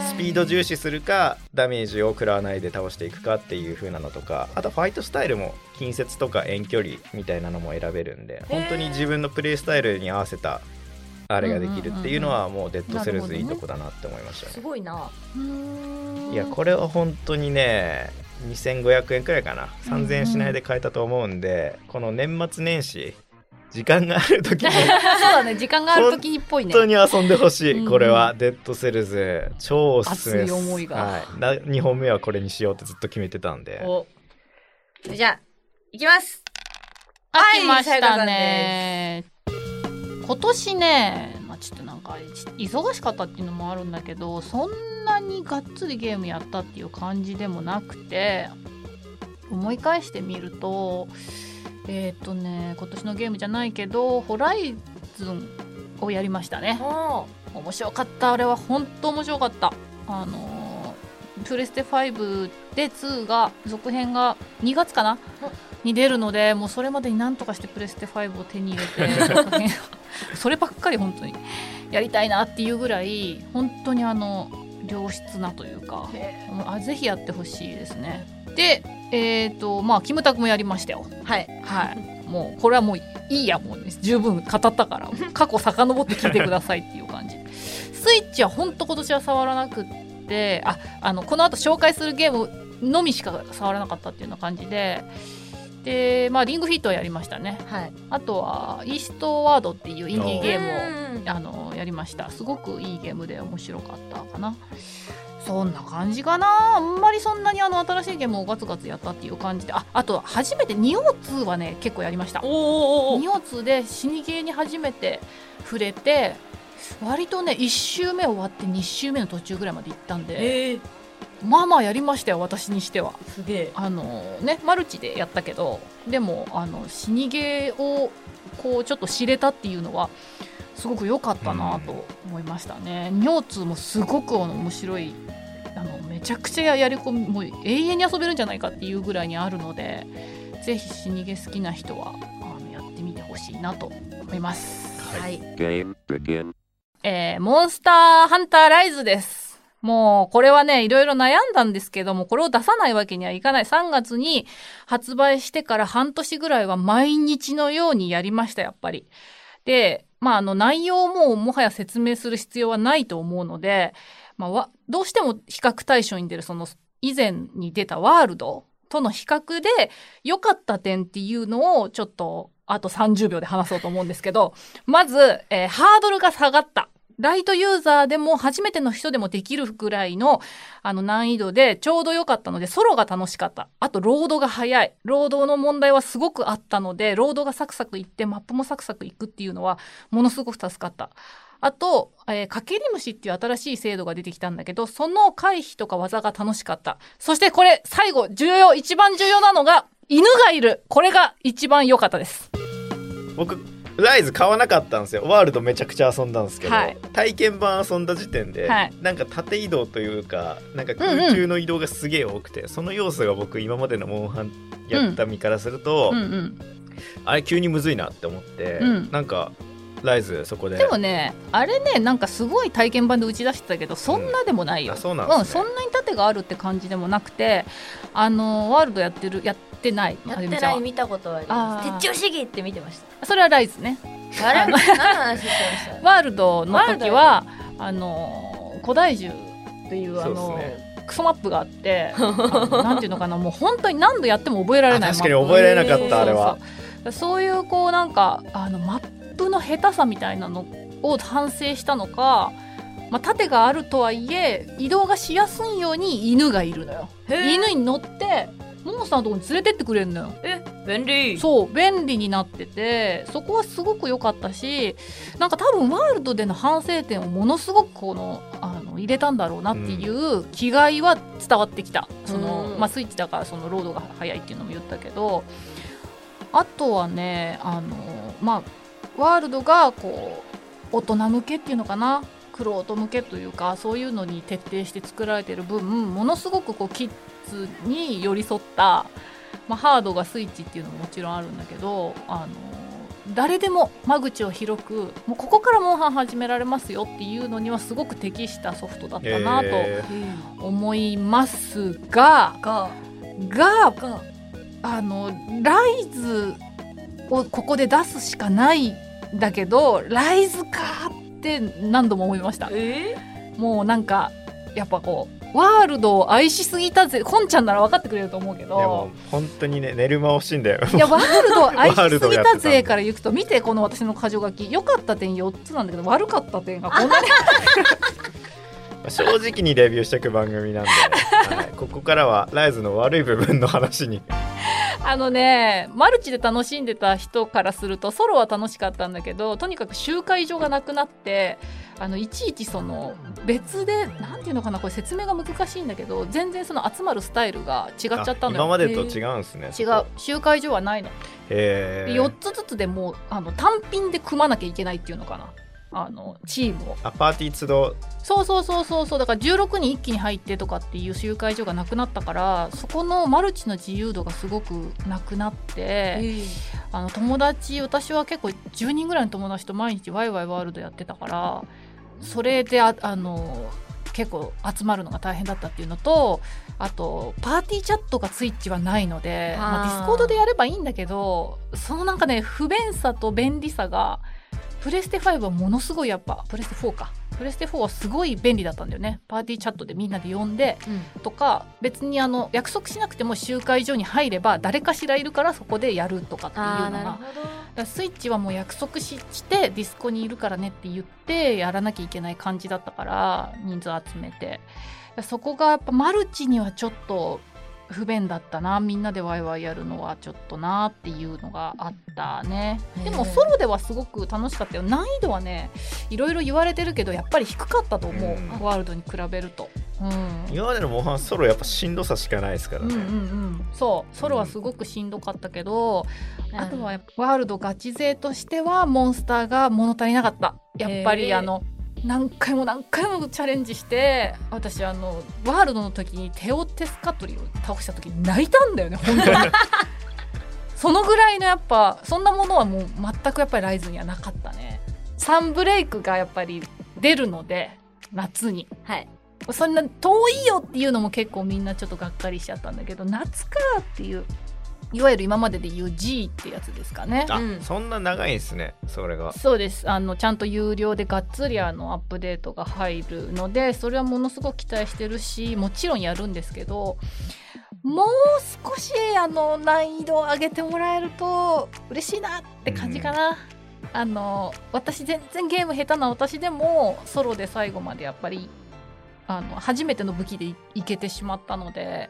[SPEAKER 2] スピード重視するかダメージを食らわないで倒していくかっていう風なのとかあとファイトスタイルも近接とか遠距離みたいなのも選べるんで本当に自分のプレイスタイルに合わせたあれができるっていうのはもう Dead Cells いいとこだなって思いましたね。
[SPEAKER 1] すごいな。
[SPEAKER 2] いやこれは本当にね2500円くらいかな。3000円しないで買えたと思うんで、この年末年始時間がある時に
[SPEAKER 3] そうだね時間がある時にっぽいね。
[SPEAKER 2] 本当に遊んでほしい、
[SPEAKER 3] うん。
[SPEAKER 2] これは。Dead Cells 超おすすめです。
[SPEAKER 3] 熱い思いが。
[SPEAKER 2] はい、な2本目はこれにしようってずっと決めてたんで。
[SPEAKER 1] お。じゃあいきます。
[SPEAKER 3] あ
[SPEAKER 1] はい
[SPEAKER 3] 来ましたね。今年ね、まあ、ちょっとなんか忙しかったっていうのもあるんだけどそんなにがっつりゲームやったっていう感じでもなくて思い返してみるとえっ、とね今年のゲームじゃないけどホライズンをやりましたね。
[SPEAKER 1] お
[SPEAKER 3] 面白かった。あれは本当面白かった。あのープレステ5で2が続編が2月かな？に出るのでもうそれまでになんとかしてプレステ5を手に入れて そればっかり本当にやりたいなっていうぐらい本当にあの良質なというかあぜひやってほしいですね。でえっ、とまあキムタクもやりましたよ。
[SPEAKER 1] はい。
[SPEAKER 3] はい、もうこれはもういいやもう、ね、十分語ったから 過去遡って聞いてくださいっていう感じ。スイッチは本当今年は触らなくってああのこの後紹介するゲームのみしか触らなかったっていうような感じででまあリングフィットはやりましたね。
[SPEAKER 1] はい。
[SPEAKER 3] あとはイーストワードっていうインディーゲームを
[SPEAKER 1] ム
[SPEAKER 3] あのやりました。すごくいいゲームで面白かったかな。そんな感じかな。あんまりそんなにあの新しいゲームをガツガツやったっていう感じで。ああと初めてニオ2はね結構やりました。
[SPEAKER 1] おーおーおー
[SPEAKER 3] ニオ2で死にゲーに初めて触れて割とね1周目終わって2周目の途中ぐらいまで行ったんで。
[SPEAKER 1] えー、
[SPEAKER 3] まあまあやりましたよ私にしては
[SPEAKER 1] すげえ
[SPEAKER 3] あのねマルチでやったけどでもあの死にゲーをこうちょっと知れたっていうのはすごく良かったなと思いましたね。尿通もすごく面白いあのめちゃくちゃやり込みもう永遠に遊べるんじゃないかっていうぐらいにあるのでぜひ死にゲー好きな人はあのやってみてほしいなと思います。
[SPEAKER 1] はい、
[SPEAKER 4] Game begin.
[SPEAKER 3] えーモンスターハンターライズです。もう、これはね、いろいろ悩んだんですけども、これを出さないわけにはいかない。3月に発売してから半年ぐらいは毎日のようにやりました、やっぱり。で、まあ、あの、内容ももはや説明する必要はないと思うので、まあ、どうしても比較対象に出る、その、以前に出たワールドとの比較で、良かった点っていうのを、ちょっと、あと30秒で話そうと思うんですけど、まず、えーハードルが下がった。ライトユーザーでも初めての人でもできるぐらいのあの難易度でちょうど良かったのでソロが楽しかった。あとロードが早い。ロードの問題はすごくあったのでロードがサクサクいってマップもサクサクいくっていうのはものすごく助かった。あと、えー、かけり虫っていう新しい制度が出てきたんだけど、その回避とか技が楽しかった。そしてこれ、最後、重要、一番重要なのが、犬がいる。これが一番良かったです。
[SPEAKER 2] 僕ライズ買わなかったんですよ。ワールドめちゃくちゃ遊んだんですけど、
[SPEAKER 3] はい。
[SPEAKER 2] 体験版遊んだ時点で、
[SPEAKER 3] はい。
[SPEAKER 2] なんか縦移動というかなんか空中の移動がすげえ多くて、その要素が僕今までのモンハンやった身からすると、
[SPEAKER 3] うん。うん。
[SPEAKER 2] あれ急にむずいなって思って、
[SPEAKER 3] うん。
[SPEAKER 2] なんかライズそこで。
[SPEAKER 3] でもねあれねなんかすごい体験版で打ち出してたけどそんなでもないよ、
[SPEAKER 2] うなんですね。
[SPEAKER 3] そんなに盾があるって感じでもなくてあのワールドやってるやってない
[SPEAKER 1] やってない見たことはあります。鉄柱試技って見てまし
[SPEAKER 3] それはライズね。
[SPEAKER 1] たあれ何の話してました？
[SPEAKER 3] ワールドの時はあの古代獣っていうあのクソマップがあって なんていうのかなもう本当に何度やっても覚えられない
[SPEAKER 2] あ確かに覚えられなかった
[SPEAKER 1] えー
[SPEAKER 2] あれは
[SPEAKER 3] そう。そうそういうこうなんかあのマップの下手さみたいなのを反省したのか、まあ、盾があるとはいえ移動がしやすいように犬がいるのよ。犬に乗ってモンスターのとこに連れてってくれるのよ。
[SPEAKER 1] え便利。
[SPEAKER 3] そう便利になっててそこはすごく良かったしなんか多分ワールドでの反省点をものすごくこのあの入れたんだろうなっていう気概は伝わってきた、その
[SPEAKER 1] うん。
[SPEAKER 3] まあ、スイッチだからそのロードが速いっていうのも言ったけどあとはねあのまあワールドがこう大人向けっていうのかな？クロート向けというかそういうのに徹底して作られてる分ものすごくこうキッズに寄り添った、まあ、ハードがスイッチっていうのももちろんあるんだけどあの誰でも間口を広くもうここからモンハン始められますよっていうのにはすごく適したソフトだったな
[SPEAKER 2] え
[SPEAKER 3] と思いますが、
[SPEAKER 1] が
[SPEAKER 3] が
[SPEAKER 1] が。
[SPEAKER 3] あのライズをここで出すしかないんだけどライズかって何度も思いました。
[SPEAKER 1] え
[SPEAKER 3] もうなんかやっぱこうワールドを愛しすぎたぜ本ちゃんなら分かってくれると思うけ
[SPEAKER 2] ー、でも
[SPEAKER 3] ど
[SPEAKER 2] 本当にね寝る間惜しいんだよ。
[SPEAKER 3] いやワールドを愛しすぎ
[SPEAKER 2] た
[SPEAKER 3] ぜから行くと見てこの私の箇条書き良かった点4つなんだけど悪かった点がこんなに
[SPEAKER 2] 正直にレビューしていく番組なんで、はい、ここからはライズの悪い部分の話に。
[SPEAKER 3] あのねマルチで楽しんでた人からするとソロは楽しかったんだけどとにかく集会所がなくなってあのいちいちその別でなんていうのかなこれ説明が難しいんだけど全然その集まるスタイルが違っちゃったのよ。
[SPEAKER 2] 今までと違うんですね
[SPEAKER 3] 違う。集会所はないの。
[SPEAKER 2] へえ
[SPEAKER 3] 4つずつでもうあの単品で組まなきゃいけないっていうのかなあのチームを。
[SPEAKER 2] あパーティー集う。
[SPEAKER 3] そうそうそうそうそう。だから16人一気に入ってとかっていう集会所がなくなったからそこのマルチの自由度がすごくなくなって、あの友達私は結構10人ぐらいの友達と毎日ワイワイワールドやってたからそれでああの結構集まるのが大変だったっていうのとあとパーティーチャットがスイッチはないのでまあ、ディスコードでやればいいんだけどそのなんかね不便さと便利さがプレステ5はものすごいやっぱプレステ4か。プレステ4はすごい便利だったんだよね。パーティーチャットでみんなで呼んでとか別にあの約束しなくても集会所に入れば誰かしらいるからそこでやるとかっていうのが。スイッチはもう約束ししてディスコにいるからねって言ってやらなきゃいけない感じだったから人数集めて。そこがやっぱマルチにはちょっと不便だったなみんなでワイワイやるのはちょっとなっていうのがあったね。でもソロではすごく楽しかった。よ難易度はねいろいろ言われてるけどやっぱり低かったと思う、
[SPEAKER 2] うん。
[SPEAKER 3] ワールドに比べると。うん。
[SPEAKER 2] 今までのモンハンソロやっぱしんどさしかないですからね、
[SPEAKER 3] うんうんうん、そう。ソロはすごくしんどかったけど、
[SPEAKER 1] うん。
[SPEAKER 3] あとはワールドガチ勢としてはモンスターが物足りなかった。やっぱりあの何回も何回もチャレンジして私あのワールドの時にテオテスカトリを倒した時に泣いたんだよね本当に。そのぐらいのやっぱそんなものはもう全くやっぱりライズにはなかったね。サンブレイクがやっぱり出るので夏に。
[SPEAKER 1] はい。
[SPEAKER 3] そんな遠いよっていうのも結構みんなちょっとがっかりしちゃったんだけど夏かっていういわゆる今までで言う G ってやつですかね。
[SPEAKER 2] あ、
[SPEAKER 1] うん。
[SPEAKER 2] そんな長いんですねそれが。
[SPEAKER 3] そうです。あのちゃんと有料でがっつりあのアップデートが入るのでそれはものすごく期待してるしもちろんやるんですけどもう少しあの難易度を上げてもらえると嬉しいなって感じかな。あの私全然ゲーム下手な私でもソロで最後までやっぱりあの初めての武器でいいけてしまったので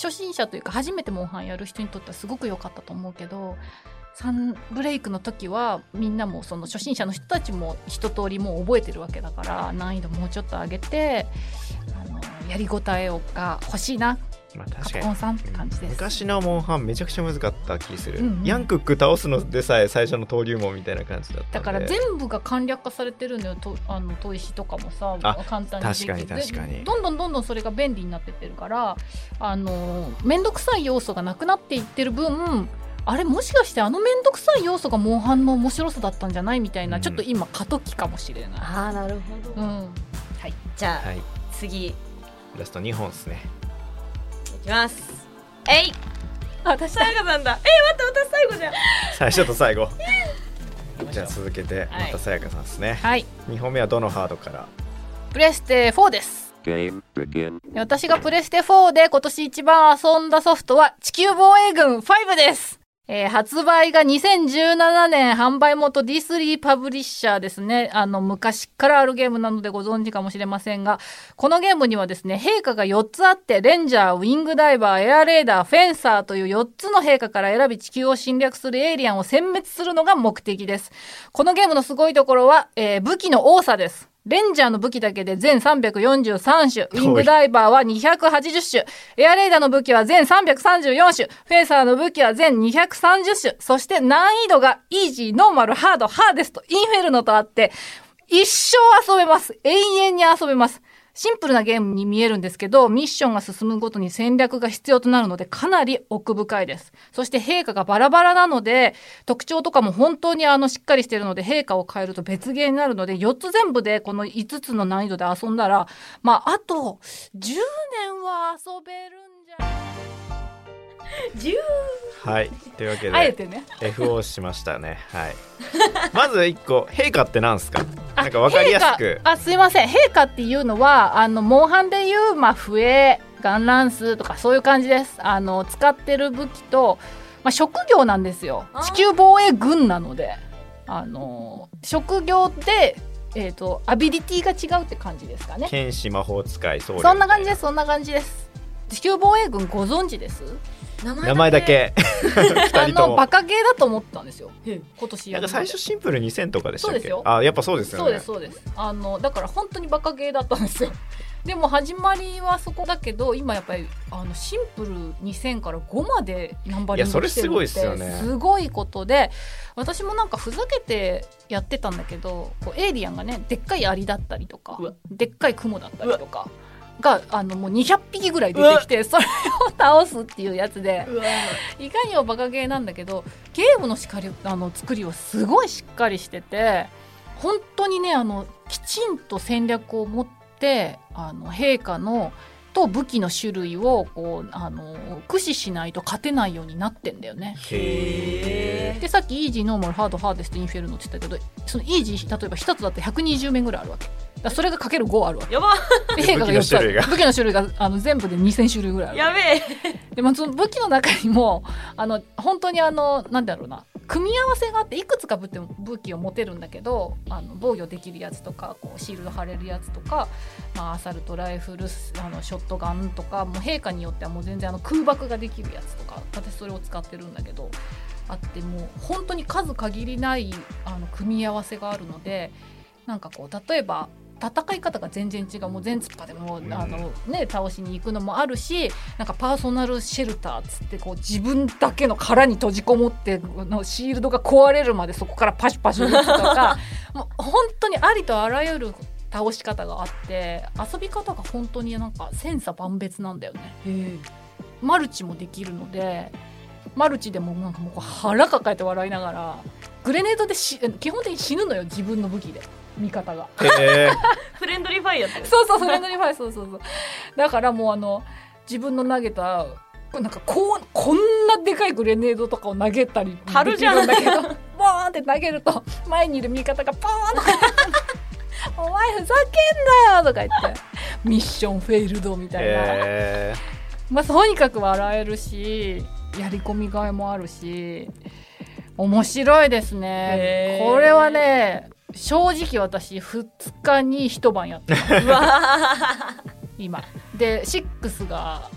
[SPEAKER 3] 初心者というか初めてモンハンやる人にとってはすごく良かったと思うけどサンブレイクの時はみんなもその初心者の人たちも一通りもう覚えてるわけだから難易度もうちょっと上げてあのやりごたえをが欲しいな
[SPEAKER 2] まあ
[SPEAKER 3] カ
[SPEAKER 2] 確かに。
[SPEAKER 3] さんって感じです。
[SPEAKER 2] 昔のモンハンめちゃくちゃ難かった気する、
[SPEAKER 3] うんうん。
[SPEAKER 2] ヤンクック倒すのでさえ最初の登竜門みたいな感じだった
[SPEAKER 3] だから全部が簡略化されてるのよ。とあの砥石とかもさ
[SPEAKER 2] あ
[SPEAKER 3] 簡単にでき
[SPEAKER 2] 確かに確かに。
[SPEAKER 3] でどんどんどんどんそれが便利になってってるからあの面倒くさい要素がなくなっていってる分あれもしかしてあの面倒くさい要素がモンハンの面白さだったんじゃないみたいな、
[SPEAKER 2] うん。
[SPEAKER 3] ちょっと今過渡期かもしれない。
[SPEAKER 1] ああなるほど、
[SPEAKER 3] うん、はい。
[SPEAKER 1] じゃあ、
[SPEAKER 2] はい
[SPEAKER 1] 次。い
[SPEAKER 2] ラスト2本ですね
[SPEAKER 1] きます。えい。
[SPEAKER 3] あ私
[SPEAKER 1] さやかさんだ。え待って私最後じゃん。
[SPEAKER 2] 最初と最後。じゃあ続けてまたさやかさんですね、
[SPEAKER 3] はい。
[SPEAKER 2] 2本目はどのハードから？
[SPEAKER 3] プレステ4です。私がプレステ4で今年一番遊んだソフトは地球防衛軍5です。えー発売が2017年販売元 D3 パブリッシャーですね。あの、昔からあるゲームなのでご存知かもしれませんが、このゲームにはですね、陛下が4つあって、レンジャー、ウィングダイバー、エアレーダー、フェンサーという4つの陛下から選び地球を侵略するエイリアンを殲滅するのが目的です。このゲームのすごいところは、えー武器の多さです。レンジャーの武器だけで全343種、ウィングダイバーは280種、エアレーダーの武器は全334種、フェンサーの武器は全230種、そして難易度がイージー、ノーマル、ハード、ハーデスト、インフェルノとあって、一生遊べます。永遠に遊べます。シンプルなゲームに見えるんですけど、ミッションが進むごとに戦略が必要となるので、かなり奥深いです。そして陛下がバラバラなので、特徴とかも本当にあのしっかりしてるので、陛下を変えると別ゲーになるので、4つ全部でこの5つの難易度で遊んだら、まあ、あと10年は遊べる
[SPEAKER 2] はい。というわけで
[SPEAKER 3] あえてね。
[SPEAKER 2] F をしましたね。はい。まず1個陛下ってなんすか？なんかわかりやすく。
[SPEAKER 3] あすいません。陛下っていうのはあのモンハンでいう、まあ、笛ガンランスとかそういう感じです。あの使ってる武器と、まあ、職業なんですよ。地球防衛軍なのであの職業で、えー、とアビリティが違うって感じですかね。
[SPEAKER 2] 剣士魔法使い
[SPEAKER 3] そんな感じです。そんな感じです。地球防衛軍ご存知です？
[SPEAKER 1] 名
[SPEAKER 2] 名前だけ。2
[SPEAKER 3] あの
[SPEAKER 2] 人とも。
[SPEAKER 3] バカゲーだと思ったんですよ。今年や
[SPEAKER 2] 最初シンプル2000とかでしたっけ？
[SPEAKER 3] そうですよ。
[SPEAKER 2] あやっぱそうですよね。
[SPEAKER 3] そうですそうです。あのだから本当にバカゲーだったんですよ。でも始まりはそこだけど今やっぱりあのシンプル2000から5までナンバリング
[SPEAKER 2] いやそれ
[SPEAKER 3] 来てる
[SPEAKER 2] すごいっすよね。
[SPEAKER 3] すごいことで私もなんかふざけてやってたんだけどこうエイリアンがねでっかいアリだったりとかでっかいクモだったりとかがあのもう200匹ぐらい出てきてそれを倒すっていうやつでいかにもバカゲーなんだけどゲームのしかりあの作りはすごいしっかりしてて本当にねあのきちんと戦略を持ってあの陛下のと武器の種類をこうあの駆使しないと勝てないようになってんだよね。
[SPEAKER 2] へ
[SPEAKER 3] でさっきイージーノーマルハードハーデストインフェルノって言ったけどそのイージー例えば1つだって120面ぐらいあるわけ。だそれがかける5あるわけ。
[SPEAKER 1] やば。
[SPEAKER 3] で陛下が4つある
[SPEAKER 2] 武器の種類が。
[SPEAKER 3] 武器の種類があの全部で2000種類ぐらいある
[SPEAKER 1] やべえ。
[SPEAKER 3] でもその武器の中にもあの本当にあのなんだろうな。組み合わせがあっていくつか武器武器を持てるんだけどあの防御できるやつとかこうシールド貼れるやつとか、まあ、アサルトライフルあのショットガンとかもう陛下によってはもう全然あの空爆ができるやつとか私それを使ってるんだけどあってもう本当に数限りないあの組み合わせがあるのでなんかこう例えば戦い方が全然違うもう全突破でも、あのね倒しに行くのもあるしなんかパーソナルシェルターっつってこう自分だけの殻に閉じこもってのシールドが壊れるまでそこからパシュパシュ打つとかもう本当にありとあらゆる倒し方があって遊び方が本当になんか千差万別なんだよね。マルチもできるのでマルチでもなんかもう腹抱えて笑いながらグレネードでし基本的に死ぬのよ自分の武器で。味方が。
[SPEAKER 2] え。
[SPEAKER 1] フレンドリーファイヤーって。
[SPEAKER 3] そうそうフレンドリーファイそうそうそうだからもうあの自分の投げたなんかこうこんなでかいグレネードとかを投げたりでき
[SPEAKER 1] 樽じゃん
[SPEAKER 3] るんだけどボーンって投げると前にいる味方がポーンとか「お前ふざけんなよ」とか言って。ミッションフェイルドみ
[SPEAKER 2] ー、
[SPEAKER 3] たいな、
[SPEAKER 2] え
[SPEAKER 3] まあとにかく笑えるしやり込みがいもあるし面白いですね。
[SPEAKER 1] へー。
[SPEAKER 3] これはね正直私2日に一晩やってます。今。で6が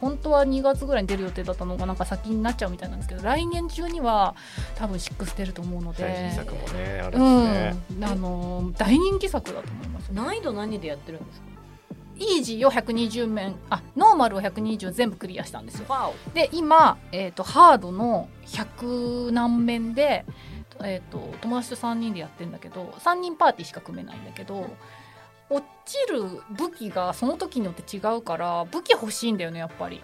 [SPEAKER 3] 本当は2月ぐらいに出る予定だったのがなんか先になっちゃうみたいなんですけど来年中には多分6出ると思うの
[SPEAKER 2] ー、最
[SPEAKER 3] で
[SPEAKER 2] 新作もねあるし
[SPEAKER 3] う
[SPEAKER 2] ね、
[SPEAKER 3] ん、あの大人気作だと思います。
[SPEAKER 1] 難易度何でやってるんですか？
[SPEAKER 3] イージーを120面あノーマルを120全部クリアしたんですよ。
[SPEAKER 1] わ
[SPEAKER 3] で今、えー、とハードの100何面で、えー、と友達と3人でやってるんだけど3人パーティーしか組めないんだけど落ちる武器がその時によって違うから武器欲しいんだよねやっぱり。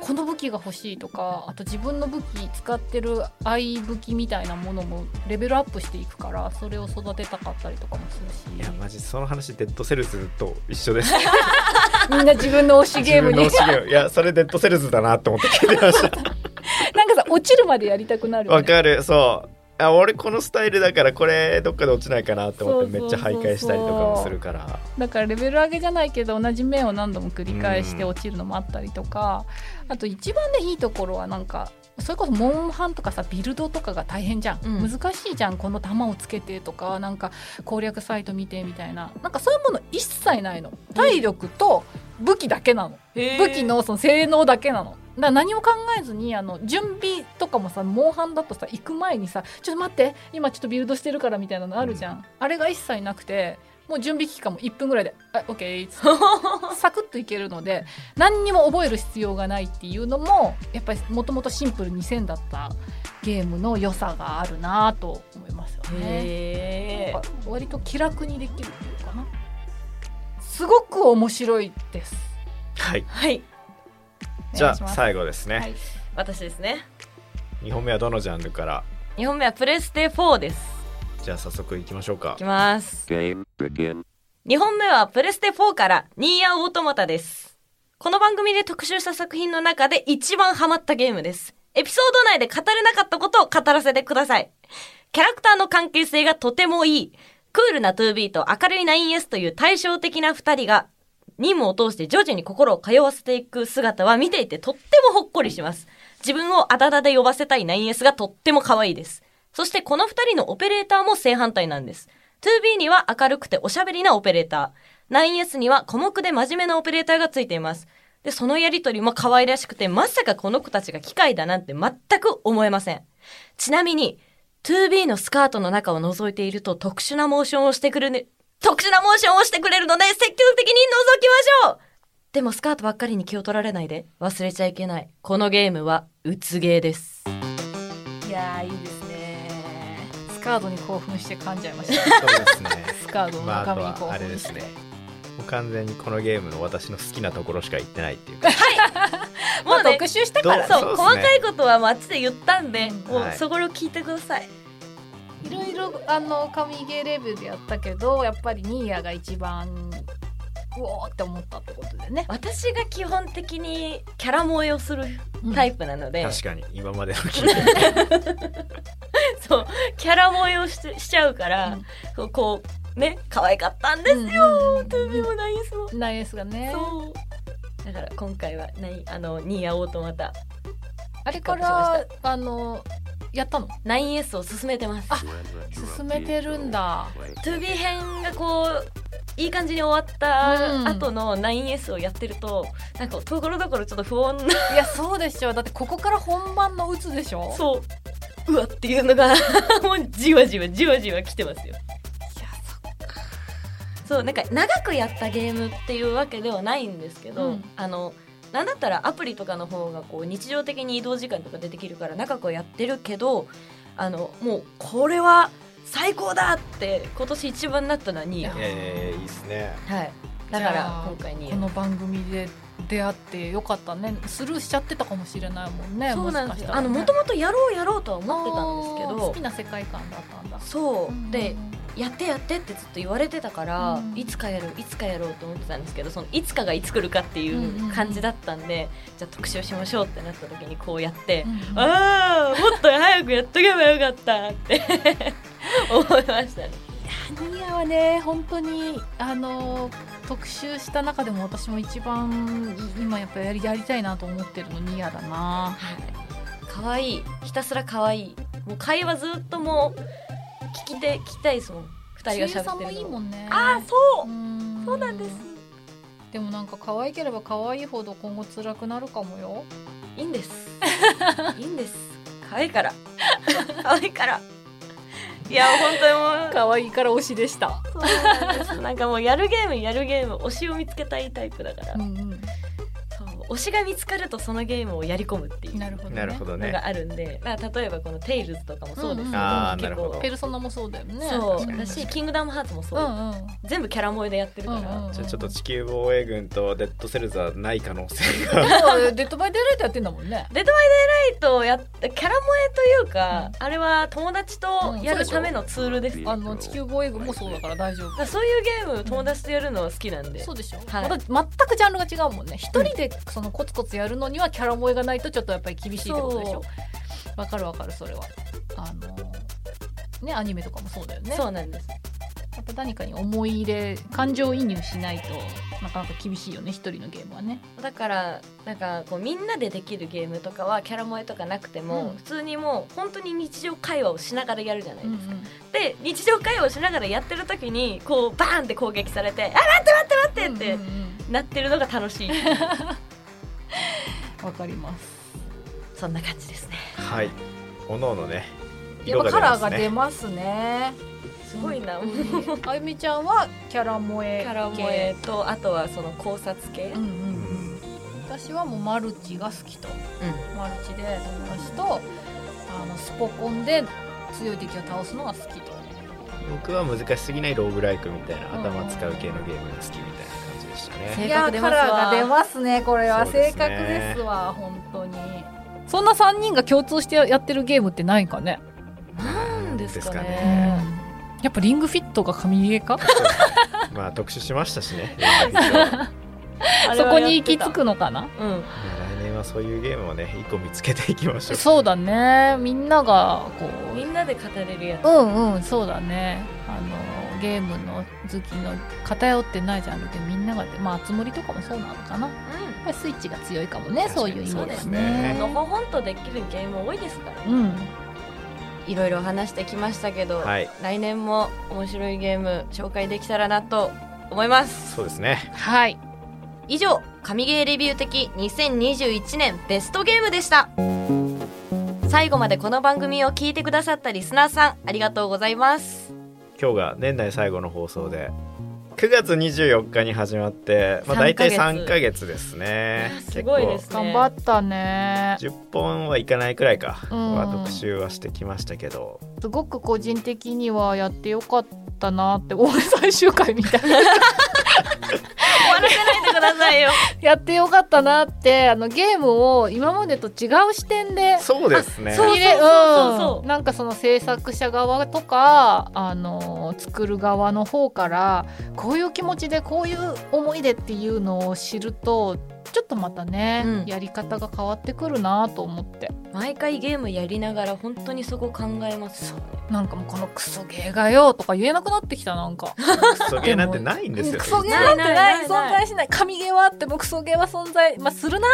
[SPEAKER 3] この武器が欲しいとか あと自分の武器使ってる愛武器みたいなものもレベルアップしていくからそれを育てたかったりとかもするし。
[SPEAKER 2] いやマジその話 Dead Cells と一緒です。
[SPEAKER 3] みんな自分の推しゲームに。
[SPEAKER 2] 自分の推しゲーム。いやそれ Dead Cells だなって思って聞いてました。
[SPEAKER 3] なんかさ落ちるまでやりたくなるよね。
[SPEAKER 2] わかる。そうあ俺このスタイルだからこれどっかで落ちないかなって思ってめっちゃ徘徊したりとかもするから。
[SPEAKER 3] だからレベル上げじゃないけど同じ面を何度も繰り返して
[SPEAKER 2] うん
[SPEAKER 3] 落ちるのもあったりとか。あと一番ねいいところはなんかそれこそモンハンとかさビルドとかが大変じゃん、
[SPEAKER 1] うん。
[SPEAKER 3] 難しいじゃんこの弾をつけてとか。なんか攻略サイト見てみたいな。なんかそういうもの一切ないの。体力と武器だけなの、武器のその性能だけなの。だ何も考えずにあの準備とかもさモンハンだとさ行く前にさ「ちょっと待って今ちょっとビルドしてるから」みたいなのあるじゃん、あれが一切なくてもう準備期間も1分ぐらいで「あオッケー」サクッといけるので何にも覚える必要がないっていうのもやっぱりもともとシンプルに線だったゲームの良さがあるなと思いますよね。割と気楽にできるっていうかなすごく面白いです。
[SPEAKER 2] はい
[SPEAKER 1] はい
[SPEAKER 2] じゃあ最後ですね、
[SPEAKER 3] はい
[SPEAKER 1] 私ですね
[SPEAKER 2] 2本目はどのジャンルから
[SPEAKER 1] ？2本目はプレステ4です
[SPEAKER 2] じゃあ早速いきましょうか
[SPEAKER 1] いきます
[SPEAKER 4] Game begin.
[SPEAKER 1] 2本目はプレステ4からニーヤオートマタです。この番組で特集した作品の中で一番ハマったゲームです。エピソード内で語れなかったことを語らせてください。キャラクターの関係性がとてもいい。クールな 2B と明るい 9S という対照的な二人が任務を通して徐々に心を通わせていく姿は見ていてとってもほっこりします。自分をあだ名で呼ばせたい 9S がとっても可愛いです。そしてこの二人のオペレーターも正反対なんです。2B には明るくておしゃべりなオペレーター。9S には寡黙で真面目なオペレーターがついています。で、そのやりとりも可愛らしくて、まさかこの子たちが機械だなんて全く思えません。ちなみに、2B のスカートの中を覗いていると特殊なモーションをしてくるね、特殊なモーションをしてくれるので積極的に覗きましょうでもスカートばっかりに気を取られないで。忘れちゃいけない。このゲームは、うつゲーです。
[SPEAKER 3] いやーいいですね。スカードに興奮して噛んじゃいました。
[SPEAKER 2] そうですね
[SPEAKER 3] スカードの中身に興
[SPEAKER 2] はあれ
[SPEAKER 3] 奮して。
[SPEAKER 2] ですねう完全にこのゲームの私の好きなところしか言ってないっていうか。
[SPEAKER 3] もう特集したから。
[SPEAKER 1] そう、
[SPEAKER 2] ね。
[SPEAKER 1] 細かいことは街で言ったんで、
[SPEAKER 3] うん
[SPEAKER 1] もう
[SPEAKER 2] はい
[SPEAKER 1] そこを聞いてください。
[SPEAKER 3] いろいろあの神ゲーレビューでやったけどやっぱりニーヤが一番うおーって思ったってことでね。
[SPEAKER 1] 私が基本的にキャラ萌えをするタイプなので、
[SPEAKER 2] 確かに。今までの聞いて。
[SPEAKER 1] そう。キャラ萌えをししちゃうから、
[SPEAKER 3] うん。
[SPEAKER 1] こうこうね可愛かったんですよ、
[SPEAKER 3] よ
[SPEAKER 1] トゥービーもナイスも
[SPEAKER 3] ナイスがね。
[SPEAKER 1] そう。だから今回はないあのニーヤオートマタ
[SPEAKER 3] あれからあのやったの
[SPEAKER 1] ？9S を進めてます。
[SPEAKER 3] あ進めてるんだ。
[SPEAKER 1] トゥービー編がこういい感じに終わった
[SPEAKER 3] うん。
[SPEAKER 1] 後の 9S をやってるとなんかところどころちょっと不穏ない
[SPEAKER 3] やそうでしょだってここから本番の打つでしょ？
[SPEAKER 1] そう。うわっていうのがもうじわじわじわじわ来てますよそうなんか長くやったゲームっていうわけではないんですけど、
[SPEAKER 3] うん。
[SPEAKER 1] あのなんだったらアプリとかの方がこう日常的に移動時間とか出てきるから長くはやってるけどあのもうこれは最高だって今年一番なったのは2位
[SPEAKER 3] いや
[SPEAKER 2] えー、いいっすね。
[SPEAKER 1] はい。だから今回2
[SPEAKER 3] この番組で出会ってよかったね。スルーしちゃってたかもしれないもんね
[SPEAKER 1] そうなんです。よ、あのもともとやろうやろうとは思ってたんですけど
[SPEAKER 3] 好きな世界観だったんだ。
[SPEAKER 1] そう。で
[SPEAKER 3] うん
[SPEAKER 1] やってやってってずっと言われてたから、
[SPEAKER 3] うん。
[SPEAKER 1] いつかやるいつかやろうと思ってたんですけどそのいつかがいつ来るかってい
[SPEAKER 3] んうんう
[SPEAKER 1] うん。感じだったんで、じゃあ特集しましょうってなった時にこうやって、
[SPEAKER 3] うんうん。
[SPEAKER 1] ああもっと早くやっとけばよかったって 思いましたね。
[SPEAKER 3] ニアはね本当にあの特集した中でも私も一番今やっぱやりやりたいなと思ってるのニアだな。
[SPEAKER 1] はい。可愛いひたすら可愛い。もう会話ずっともう聞きて聞きたいですもん。二人が
[SPEAKER 3] 声優さんも
[SPEAKER 1] 喋ってるの
[SPEAKER 3] いいもんね。
[SPEAKER 1] ああそう。
[SPEAKER 3] うん。
[SPEAKER 1] そうなんです。
[SPEAKER 3] でもなんか可愛ければ可愛いほど今後辛くなるかもよ。
[SPEAKER 1] いいんです。いいんです。可愛いから。可愛いから。いや本当にもう。
[SPEAKER 3] 可愛いから推しでした。
[SPEAKER 1] そうなんです。なんかもうやるゲームやるゲーム推しを見つけたいタイプだから、
[SPEAKER 3] うんうん
[SPEAKER 1] 推しが見つかるとそのゲームをやり込むっていう
[SPEAKER 3] なるほどね。
[SPEAKER 2] なるほどね。
[SPEAKER 1] のがあるんで、まあ、例えばこの「テイルズ」とかもそうですけど、
[SPEAKER 3] ペルソナもそうだよね。
[SPEAKER 1] そうだし「キングダムハーツ」もそう、
[SPEAKER 3] うんうん。
[SPEAKER 1] 全部キャラ萌えでやってるから、
[SPEAKER 3] うんうん
[SPEAKER 2] じゃあちょっと地球防衛軍と Dead Cells はない可能性が。
[SPEAKER 3] Dead by Daylight やってんだもんね。
[SPEAKER 1] Dead by Daylight をやっキャラ萌えというか、あれは友達とやるためのツールです、
[SPEAKER 4] うん
[SPEAKER 3] あの地球防衛軍もそうだから大丈夫。
[SPEAKER 1] らそういうゲーム友達とやるのは好きなんで、
[SPEAKER 3] そうでしょ、
[SPEAKER 1] はい。
[SPEAKER 3] また全くジャンルが違うもんね。一人でそのコツコツやるのにはキャラ萌えがないとちょっとやっぱり厳しいってことでしょ？わかるわかるそれは。あのねアニメとかもそうだよね。
[SPEAKER 1] そうなんです。
[SPEAKER 3] やっぱ何かに思い入れ感情移入しないとなかなか厳しいよね一人のゲームはね。
[SPEAKER 1] だからなんかこうみんなでできるゲームとかはキャラ萌えとかなくても、
[SPEAKER 3] うん。
[SPEAKER 1] 普通にもう本当に日常会話をしながらやるじゃない
[SPEAKER 3] うん
[SPEAKER 1] ですか、で日常会話をしながらやってる時にこうバーンって攻撃されて「あ待って待って待って!」って
[SPEAKER 3] うんうんうん
[SPEAKER 1] なってるのが楽しい
[SPEAKER 3] わかります。
[SPEAKER 1] そんな感じですね。
[SPEAKER 2] はい。おのおのね
[SPEAKER 3] やっぱカラーが
[SPEAKER 2] 出
[SPEAKER 3] 出ますね。
[SPEAKER 1] すごいな、
[SPEAKER 3] あゆみちゃんはキャラ萌え
[SPEAKER 1] キャラ萌えとあとはその考察系、
[SPEAKER 3] うんうんうん。私はもうマルチが好きと。マルチで友達とあのスポコンで強い敵を倒すのが好きと。
[SPEAKER 2] 僕は難しすぎないローグライクみたいな
[SPEAKER 3] うん
[SPEAKER 2] 頭使う系のゲームが好きみたいなしたね。
[SPEAKER 1] 性
[SPEAKER 3] いやカラーが出ますねこれは。正確ですわ本当に。そんな3人が共通してやってるゲームってないんかね？
[SPEAKER 1] なんですかね。
[SPEAKER 3] やっぱリングフィットが神ゲーか？
[SPEAKER 2] まあ特集しましたしね
[SPEAKER 3] そこに行き着くのかな？
[SPEAKER 1] たうん。
[SPEAKER 2] 来年はそういうゲームをね一個見つけていきましょう。
[SPEAKER 3] そうだね。みんながこう。
[SPEAKER 1] みんなで語れるやつ。
[SPEAKER 3] うんうんそうだね。あのゲームの好きの偏ってないジャンルでみんながまあつ森とかもそうなのかな。やっぱりスイッチが強いかもねそういう意味ではね。
[SPEAKER 2] ね。
[SPEAKER 1] のほほんとできるゲーム多いですからね。
[SPEAKER 3] うん。
[SPEAKER 1] いろいろ話してきましたけど、
[SPEAKER 2] はい。
[SPEAKER 1] 来年も面白いゲーム紹介できたらなと思います。
[SPEAKER 2] そうですね。
[SPEAKER 3] はい。
[SPEAKER 1] 以上神ゲーレビュー的2021年ベストゲームでした。最後までこの番組を聞いてくださったリスナーさんありがとうございます
[SPEAKER 2] 今日が年内最後の放送で9月24日に始まって、まあ、大体
[SPEAKER 1] 3
[SPEAKER 2] 3ヶ月ですね。
[SPEAKER 1] すごいですね。
[SPEAKER 3] 頑張ったね。
[SPEAKER 2] 10本はいかないくらいか。
[SPEAKER 3] うん。
[SPEAKER 2] は特集はしてきましたけど、
[SPEAKER 3] すごく個人的にはやってよかったなってお最終回みたいな
[SPEAKER 1] 終わらせないでくださいよ。
[SPEAKER 3] やってよかったなってあのゲームを今までと違う視点で
[SPEAKER 2] そうですね。
[SPEAKER 1] そうそうそうそう。
[SPEAKER 3] うん。なんかその制作者側とかあの作る側の方からこういう気持ちでこういう思いでっていうのを知るとちょっとまたね、
[SPEAKER 1] うん。
[SPEAKER 3] やり方が変わってくるなと思って。
[SPEAKER 1] 毎回ゲームやりながら本当にそこ考えます
[SPEAKER 3] なんかもうこのクソゲーがよとか言えなくなってきたなんか。
[SPEAKER 2] クソゲーなんてないんですよ。
[SPEAKER 3] クソゲー
[SPEAKER 1] な
[SPEAKER 3] んてない。存在しない。神ゲーはあってもクソゲーは存在。まあするな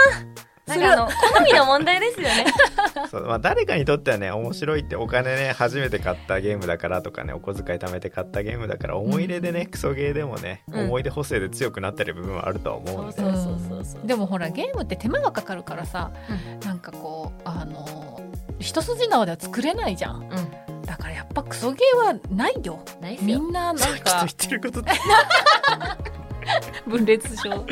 [SPEAKER 1] なんかあの好みの問題ですよね。
[SPEAKER 2] そう、まあ、誰かにとってはね面白いってお金ね初めて買ったゲームだからとかねお小遣い貯めて買ったゲームだから思い入れでね、クソゲーでもね、
[SPEAKER 1] うん。
[SPEAKER 2] 思い出補正で強くなってる部分はあるとは思うんで。
[SPEAKER 1] そうそうそうそう。
[SPEAKER 3] でもほらゲームって手間がかかるからさ、なんかこうあの一筋縄では作れないじゃん。
[SPEAKER 1] うん。
[SPEAKER 3] だからやっぱクソゲーはないよ。
[SPEAKER 1] ない
[SPEAKER 3] みんななん
[SPEAKER 2] さっきと
[SPEAKER 3] か
[SPEAKER 2] 言ってることって。
[SPEAKER 3] 分裂症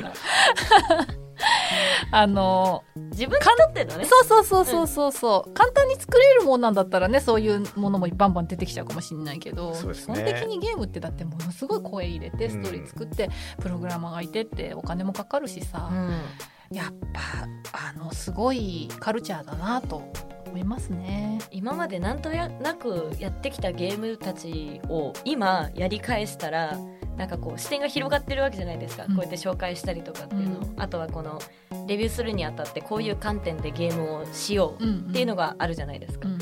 [SPEAKER 3] あの
[SPEAKER 1] 自分にとってのね。
[SPEAKER 3] そうそうそうそうそうそう、簡単に作れるもんなんだったらねそういうものもバンバン出てきちゃうかもしれないけど
[SPEAKER 2] ね。
[SPEAKER 3] 基本的にゲームってだってものすごい声入れて
[SPEAKER 2] うん
[SPEAKER 3] ストーリー作って、プログラマーがいてってお金もかかるしさ、
[SPEAKER 1] うん
[SPEAKER 3] やっぱあのすごいカルチャーだなと思いますね。
[SPEAKER 1] 今までなんとなくやってきたゲームたちを今やり返したらなんかこう視点が広がってるわけじゃないですか、
[SPEAKER 3] うん。
[SPEAKER 1] こうやって紹介したりとかっていうの。を、
[SPEAKER 3] うん。
[SPEAKER 1] あとはこのレビューするにあたってこういう観点でゲームをしようっていうのがあるじゃないですか,、
[SPEAKER 3] うん。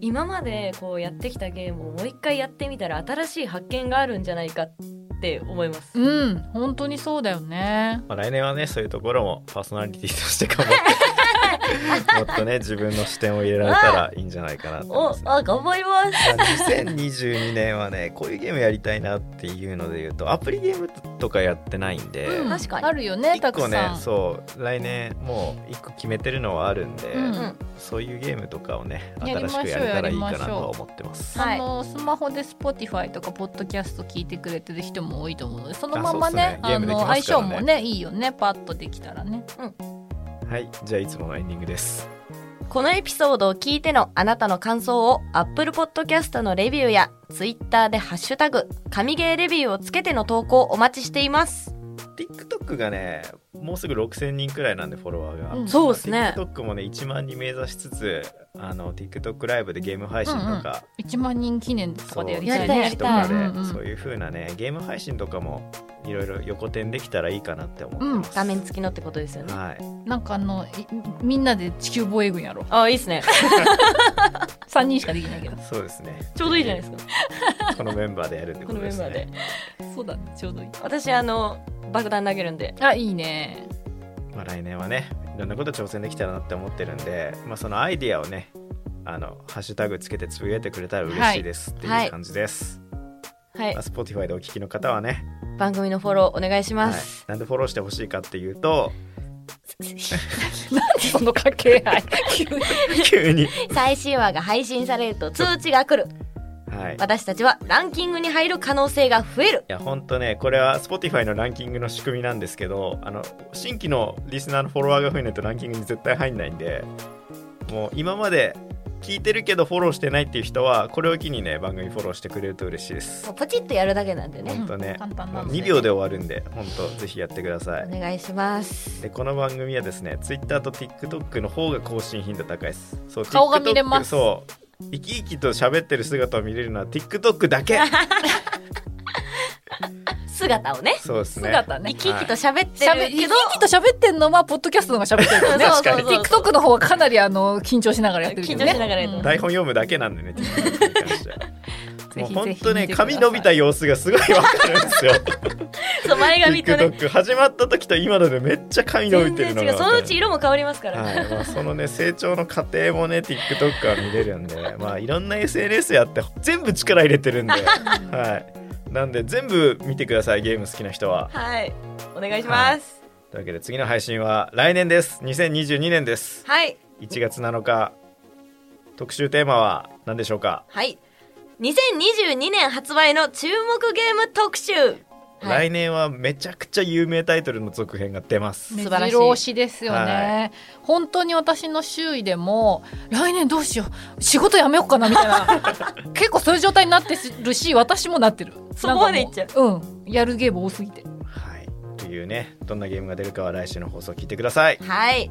[SPEAKER 1] 今までこうやってきたゲームをもう一回やってみたら新しい発見があるんじゃないかって思います、
[SPEAKER 3] うん、本当にそうだよね。
[SPEAKER 2] まあ、来年はねそういうところもパーソナリティとして頑張って もっとね自分の視点を入れられたらいいんじゃないかなと思い
[SPEAKER 1] お
[SPEAKER 2] ます、ね。
[SPEAKER 1] あ頑張ります。
[SPEAKER 2] まあ2022年はねこういうゲームやりたいなっていうので言うとアプリゲームとかやってないんで、
[SPEAKER 3] うん。
[SPEAKER 1] 確かに。
[SPEAKER 3] あるよね、た
[SPEAKER 2] 一個ね
[SPEAKER 3] くさん。
[SPEAKER 2] そう来年もう一個決めてるのはあるんで、
[SPEAKER 3] うん。
[SPEAKER 1] うん
[SPEAKER 2] そういうゲームとかをね新
[SPEAKER 3] やりましょう。
[SPEAKER 2] しくやれたらいいかなとは思ってます。
[SPEAKER 1] はい。
[SPEAKER 3] あのスマホで Spotify とかポッドキャスト聞いてくれてる人も多いと思うのでそのままね
[SPEAKER 2] ね。ゲ
[SPEAKER 3] あの相性もねいいよね。パッとできたらね
[SPEAKER 2] はいじゃあいつものエンディングです。
[SPEAKER 1] このエピソードを聞いてのあなたの感想を Apple Podcast のレビューや Twitter でハッシュタグ神ゲーレビューをつけての投稿お待ちしています。
[SPEAKER 2] TikTok がねもうすぐ6000人くらいなんでフォロワーが、
[SPEAKER 3] うん。
[SPEAKER 1] そうですね。
[SPEAKER 2] TikTok もね1万人目指しつつあの TikTok ライブでゲーム配信とか、
[SPEAKER 3] 1万人記念とかでやりたい
[SPEAKER 1] やりたい
[SPEAKER 3] ね
[SPEAKER 1] やりたい。
[SPEAKER 2] とかで、
[SPEAKER 3] うんうん
[SPEAKER 2] そういう風なねゲーム配信とかもいろいろ横転できたらいいかなって思ってます、
[SPEAKER 1] 画面付きのってことですよね。
[SPEAKER 2] はい。
[SPEAKER 3] なんかあのいみんなで地球防衛軍やろ。う
[SPEAKER 1] あいいですね。
[SPEAKER 3] 3人しかできないけど。
[SPEAKER 2] そうですね。
[SPEAKER 1] ちょうどいいじゃないですか。
[SPEAKER 2] このメンバーでやるって
[SPEAKER 1] こ
[SPEAKER 2] ことです
[SPEAKER 1] のメンバーで。
[SPEAKER 2] ね
[SPEAKER 3] そうだねちょうどいい。
[SPEAKER 1] 私あの爆弾投げるんで。
[SPEAKER 3] あいいね。
[SPEAKER 2] まあ、来年はねいろんなこと挑戦できたらなって思ってるんで、まあ、そのアイディアをねあのハッシュタグつけてつぶやいてくれたら嬉しいですっていう感じです、
[SPEAKER 1] はい
[SPEAKER 2] まあ、Spotify でお聞きの方はね、
[SPEAKER 1] 番組のフォローお願いしま
[SPEAKER 2] はい。
[SPEAKER 1] す、、
[SPEAKER 2] なんでフォローしてほしいかっていうと。
[SPEAKER 3] なんでその掛け合い？急に。
[SPEAKER 2] 急に、
[SPEAKER 1] 最新話が配信されると通知が来る。
[SPEAKER 2] はい、い
[SPEAKER 1] 私たちはランキングに入る可能性が増える。
[SPEAKER 2] や本当ねこれは Spotify のランキングの仕組みなんですけどあの新規のリスナーのフォロワーが増えないとランキングに絶対入んないんでもう今まで聞いてるけどフォローしてないっていう人はこれを機にね番組フォローしてくれると嬉しいです。
[SPEAKER 1] ポチッとやるだけなんでね。
[SPEAKER 2] 本当ね、
[SPEAKER 3] 簡単なんで。
[SPEAKER 2] 2秒で終わるんで本当ぜひやってください。
[SPEAKER 1] お願いします。
[SPEAKER 2] でこの番組はですね Twitter と TikTok の方が更新頻度高いです。そう
[SPEAKER 3] 顔が見れます。
[SPEAKER 2] そう。生き生きと喋ってる姿を見れるのは TikTok だけ
[SPEAKER 1] 姿をね。
[SPEAKER 2] そうですね。
[SPEAKER 3] 姿ね。
[SPEAKER 1] 生き生きと喋って
[SPEAKER 3] しゃべ生き
[SPEAKER 1] るけど、
[SPEAKER 3] 生きと喋ってんのはポッドキャストの方が喋ってるよね。
[SPEAKER 1] そうそうそう
[SPEAKER 3] TikTok の方はかなりあの緊張しながらやってるけどね。
[SPEAKER 1] 緊張しながらやってる
[SPEAKER 3] うん。
[SPEAKER 2] 台本読むだけなんでねもう本当ね髪伸びた様子がすごいわかるんですよ。
[SPEAKER 1] そう前髪とね。
[SPEAKER 2] TikTok 始まった時と今のでめっちゃ髪伸び
[SPEAKER 1] 全
[SPEAKER 2] てるのが。
[SPEAKER 1] そのうち色も変わりますから、
[SPEAKER 2] はい。まあ、そのね成長の過程もね TikTok は見れるんで。まあいろんな SNS やって全部力入れてるんで。はいなんで全部見てくださいゲーム好きな人は。
[SPEAKER 1] はいお願いします。
[SPEAKER 2] というわけで次の配信は来年です。2022年です。
[SPEAKER 1] はい。
[SPEAKER 2] 1月7日。特集テーマは何でしょうか、
[SPEAKER 1] はい。2022年発売の注目ゲーム特集。はい
[SPEAKER 2] 来年はめちゃくちゃ有名タイトルの続編が出ます、
[SPEAKER 3] 目
[SPEAKER 1] 素晴らし。い
[SPEAKER 3] 白押しですよね、
[SPEAKER 2] は
[SPEAKER 3] 本当に私の周囲でも来年どうしよう仕事辞めようかなみたいな 結構そういう状態になってるし私もなってる。
[SPEAKER 1] そこまでいっちゃう。
[SPEAKER 3] うん。やるゲーム多すぎて。
[SPEAKER 2] はい。というねどんなゲームが出るかは来週の放送聞いてください。
[SPEAKER 1] はい。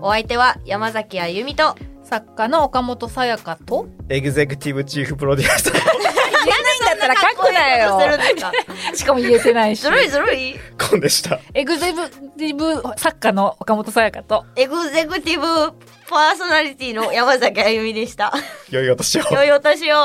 [SPEAKER 1] お相手は山崎あゆみと
[SPEAKER 3] 作家の岡本さやかと
[SPEAKER 2] エグゼクティブチーフプロデューサー。
[SPEAKER 3] 言えないんだったら書くな
[SPEAKER 1] こういうことするん
[SPEAKER 3] よしか？も言えてないし
[SPEAKER 1] ずるいずるい。
[SPEAKER 2] コンでした。
[SPEAKER 3] エグゼクティブ作家の岡本さやかと。
[SPEAKER 1] エグゼクティブパーソナリティの山崎あゆみでした。
[SPEAKER 2] 良いお年を。
[SPEAKER 1] 良いお年を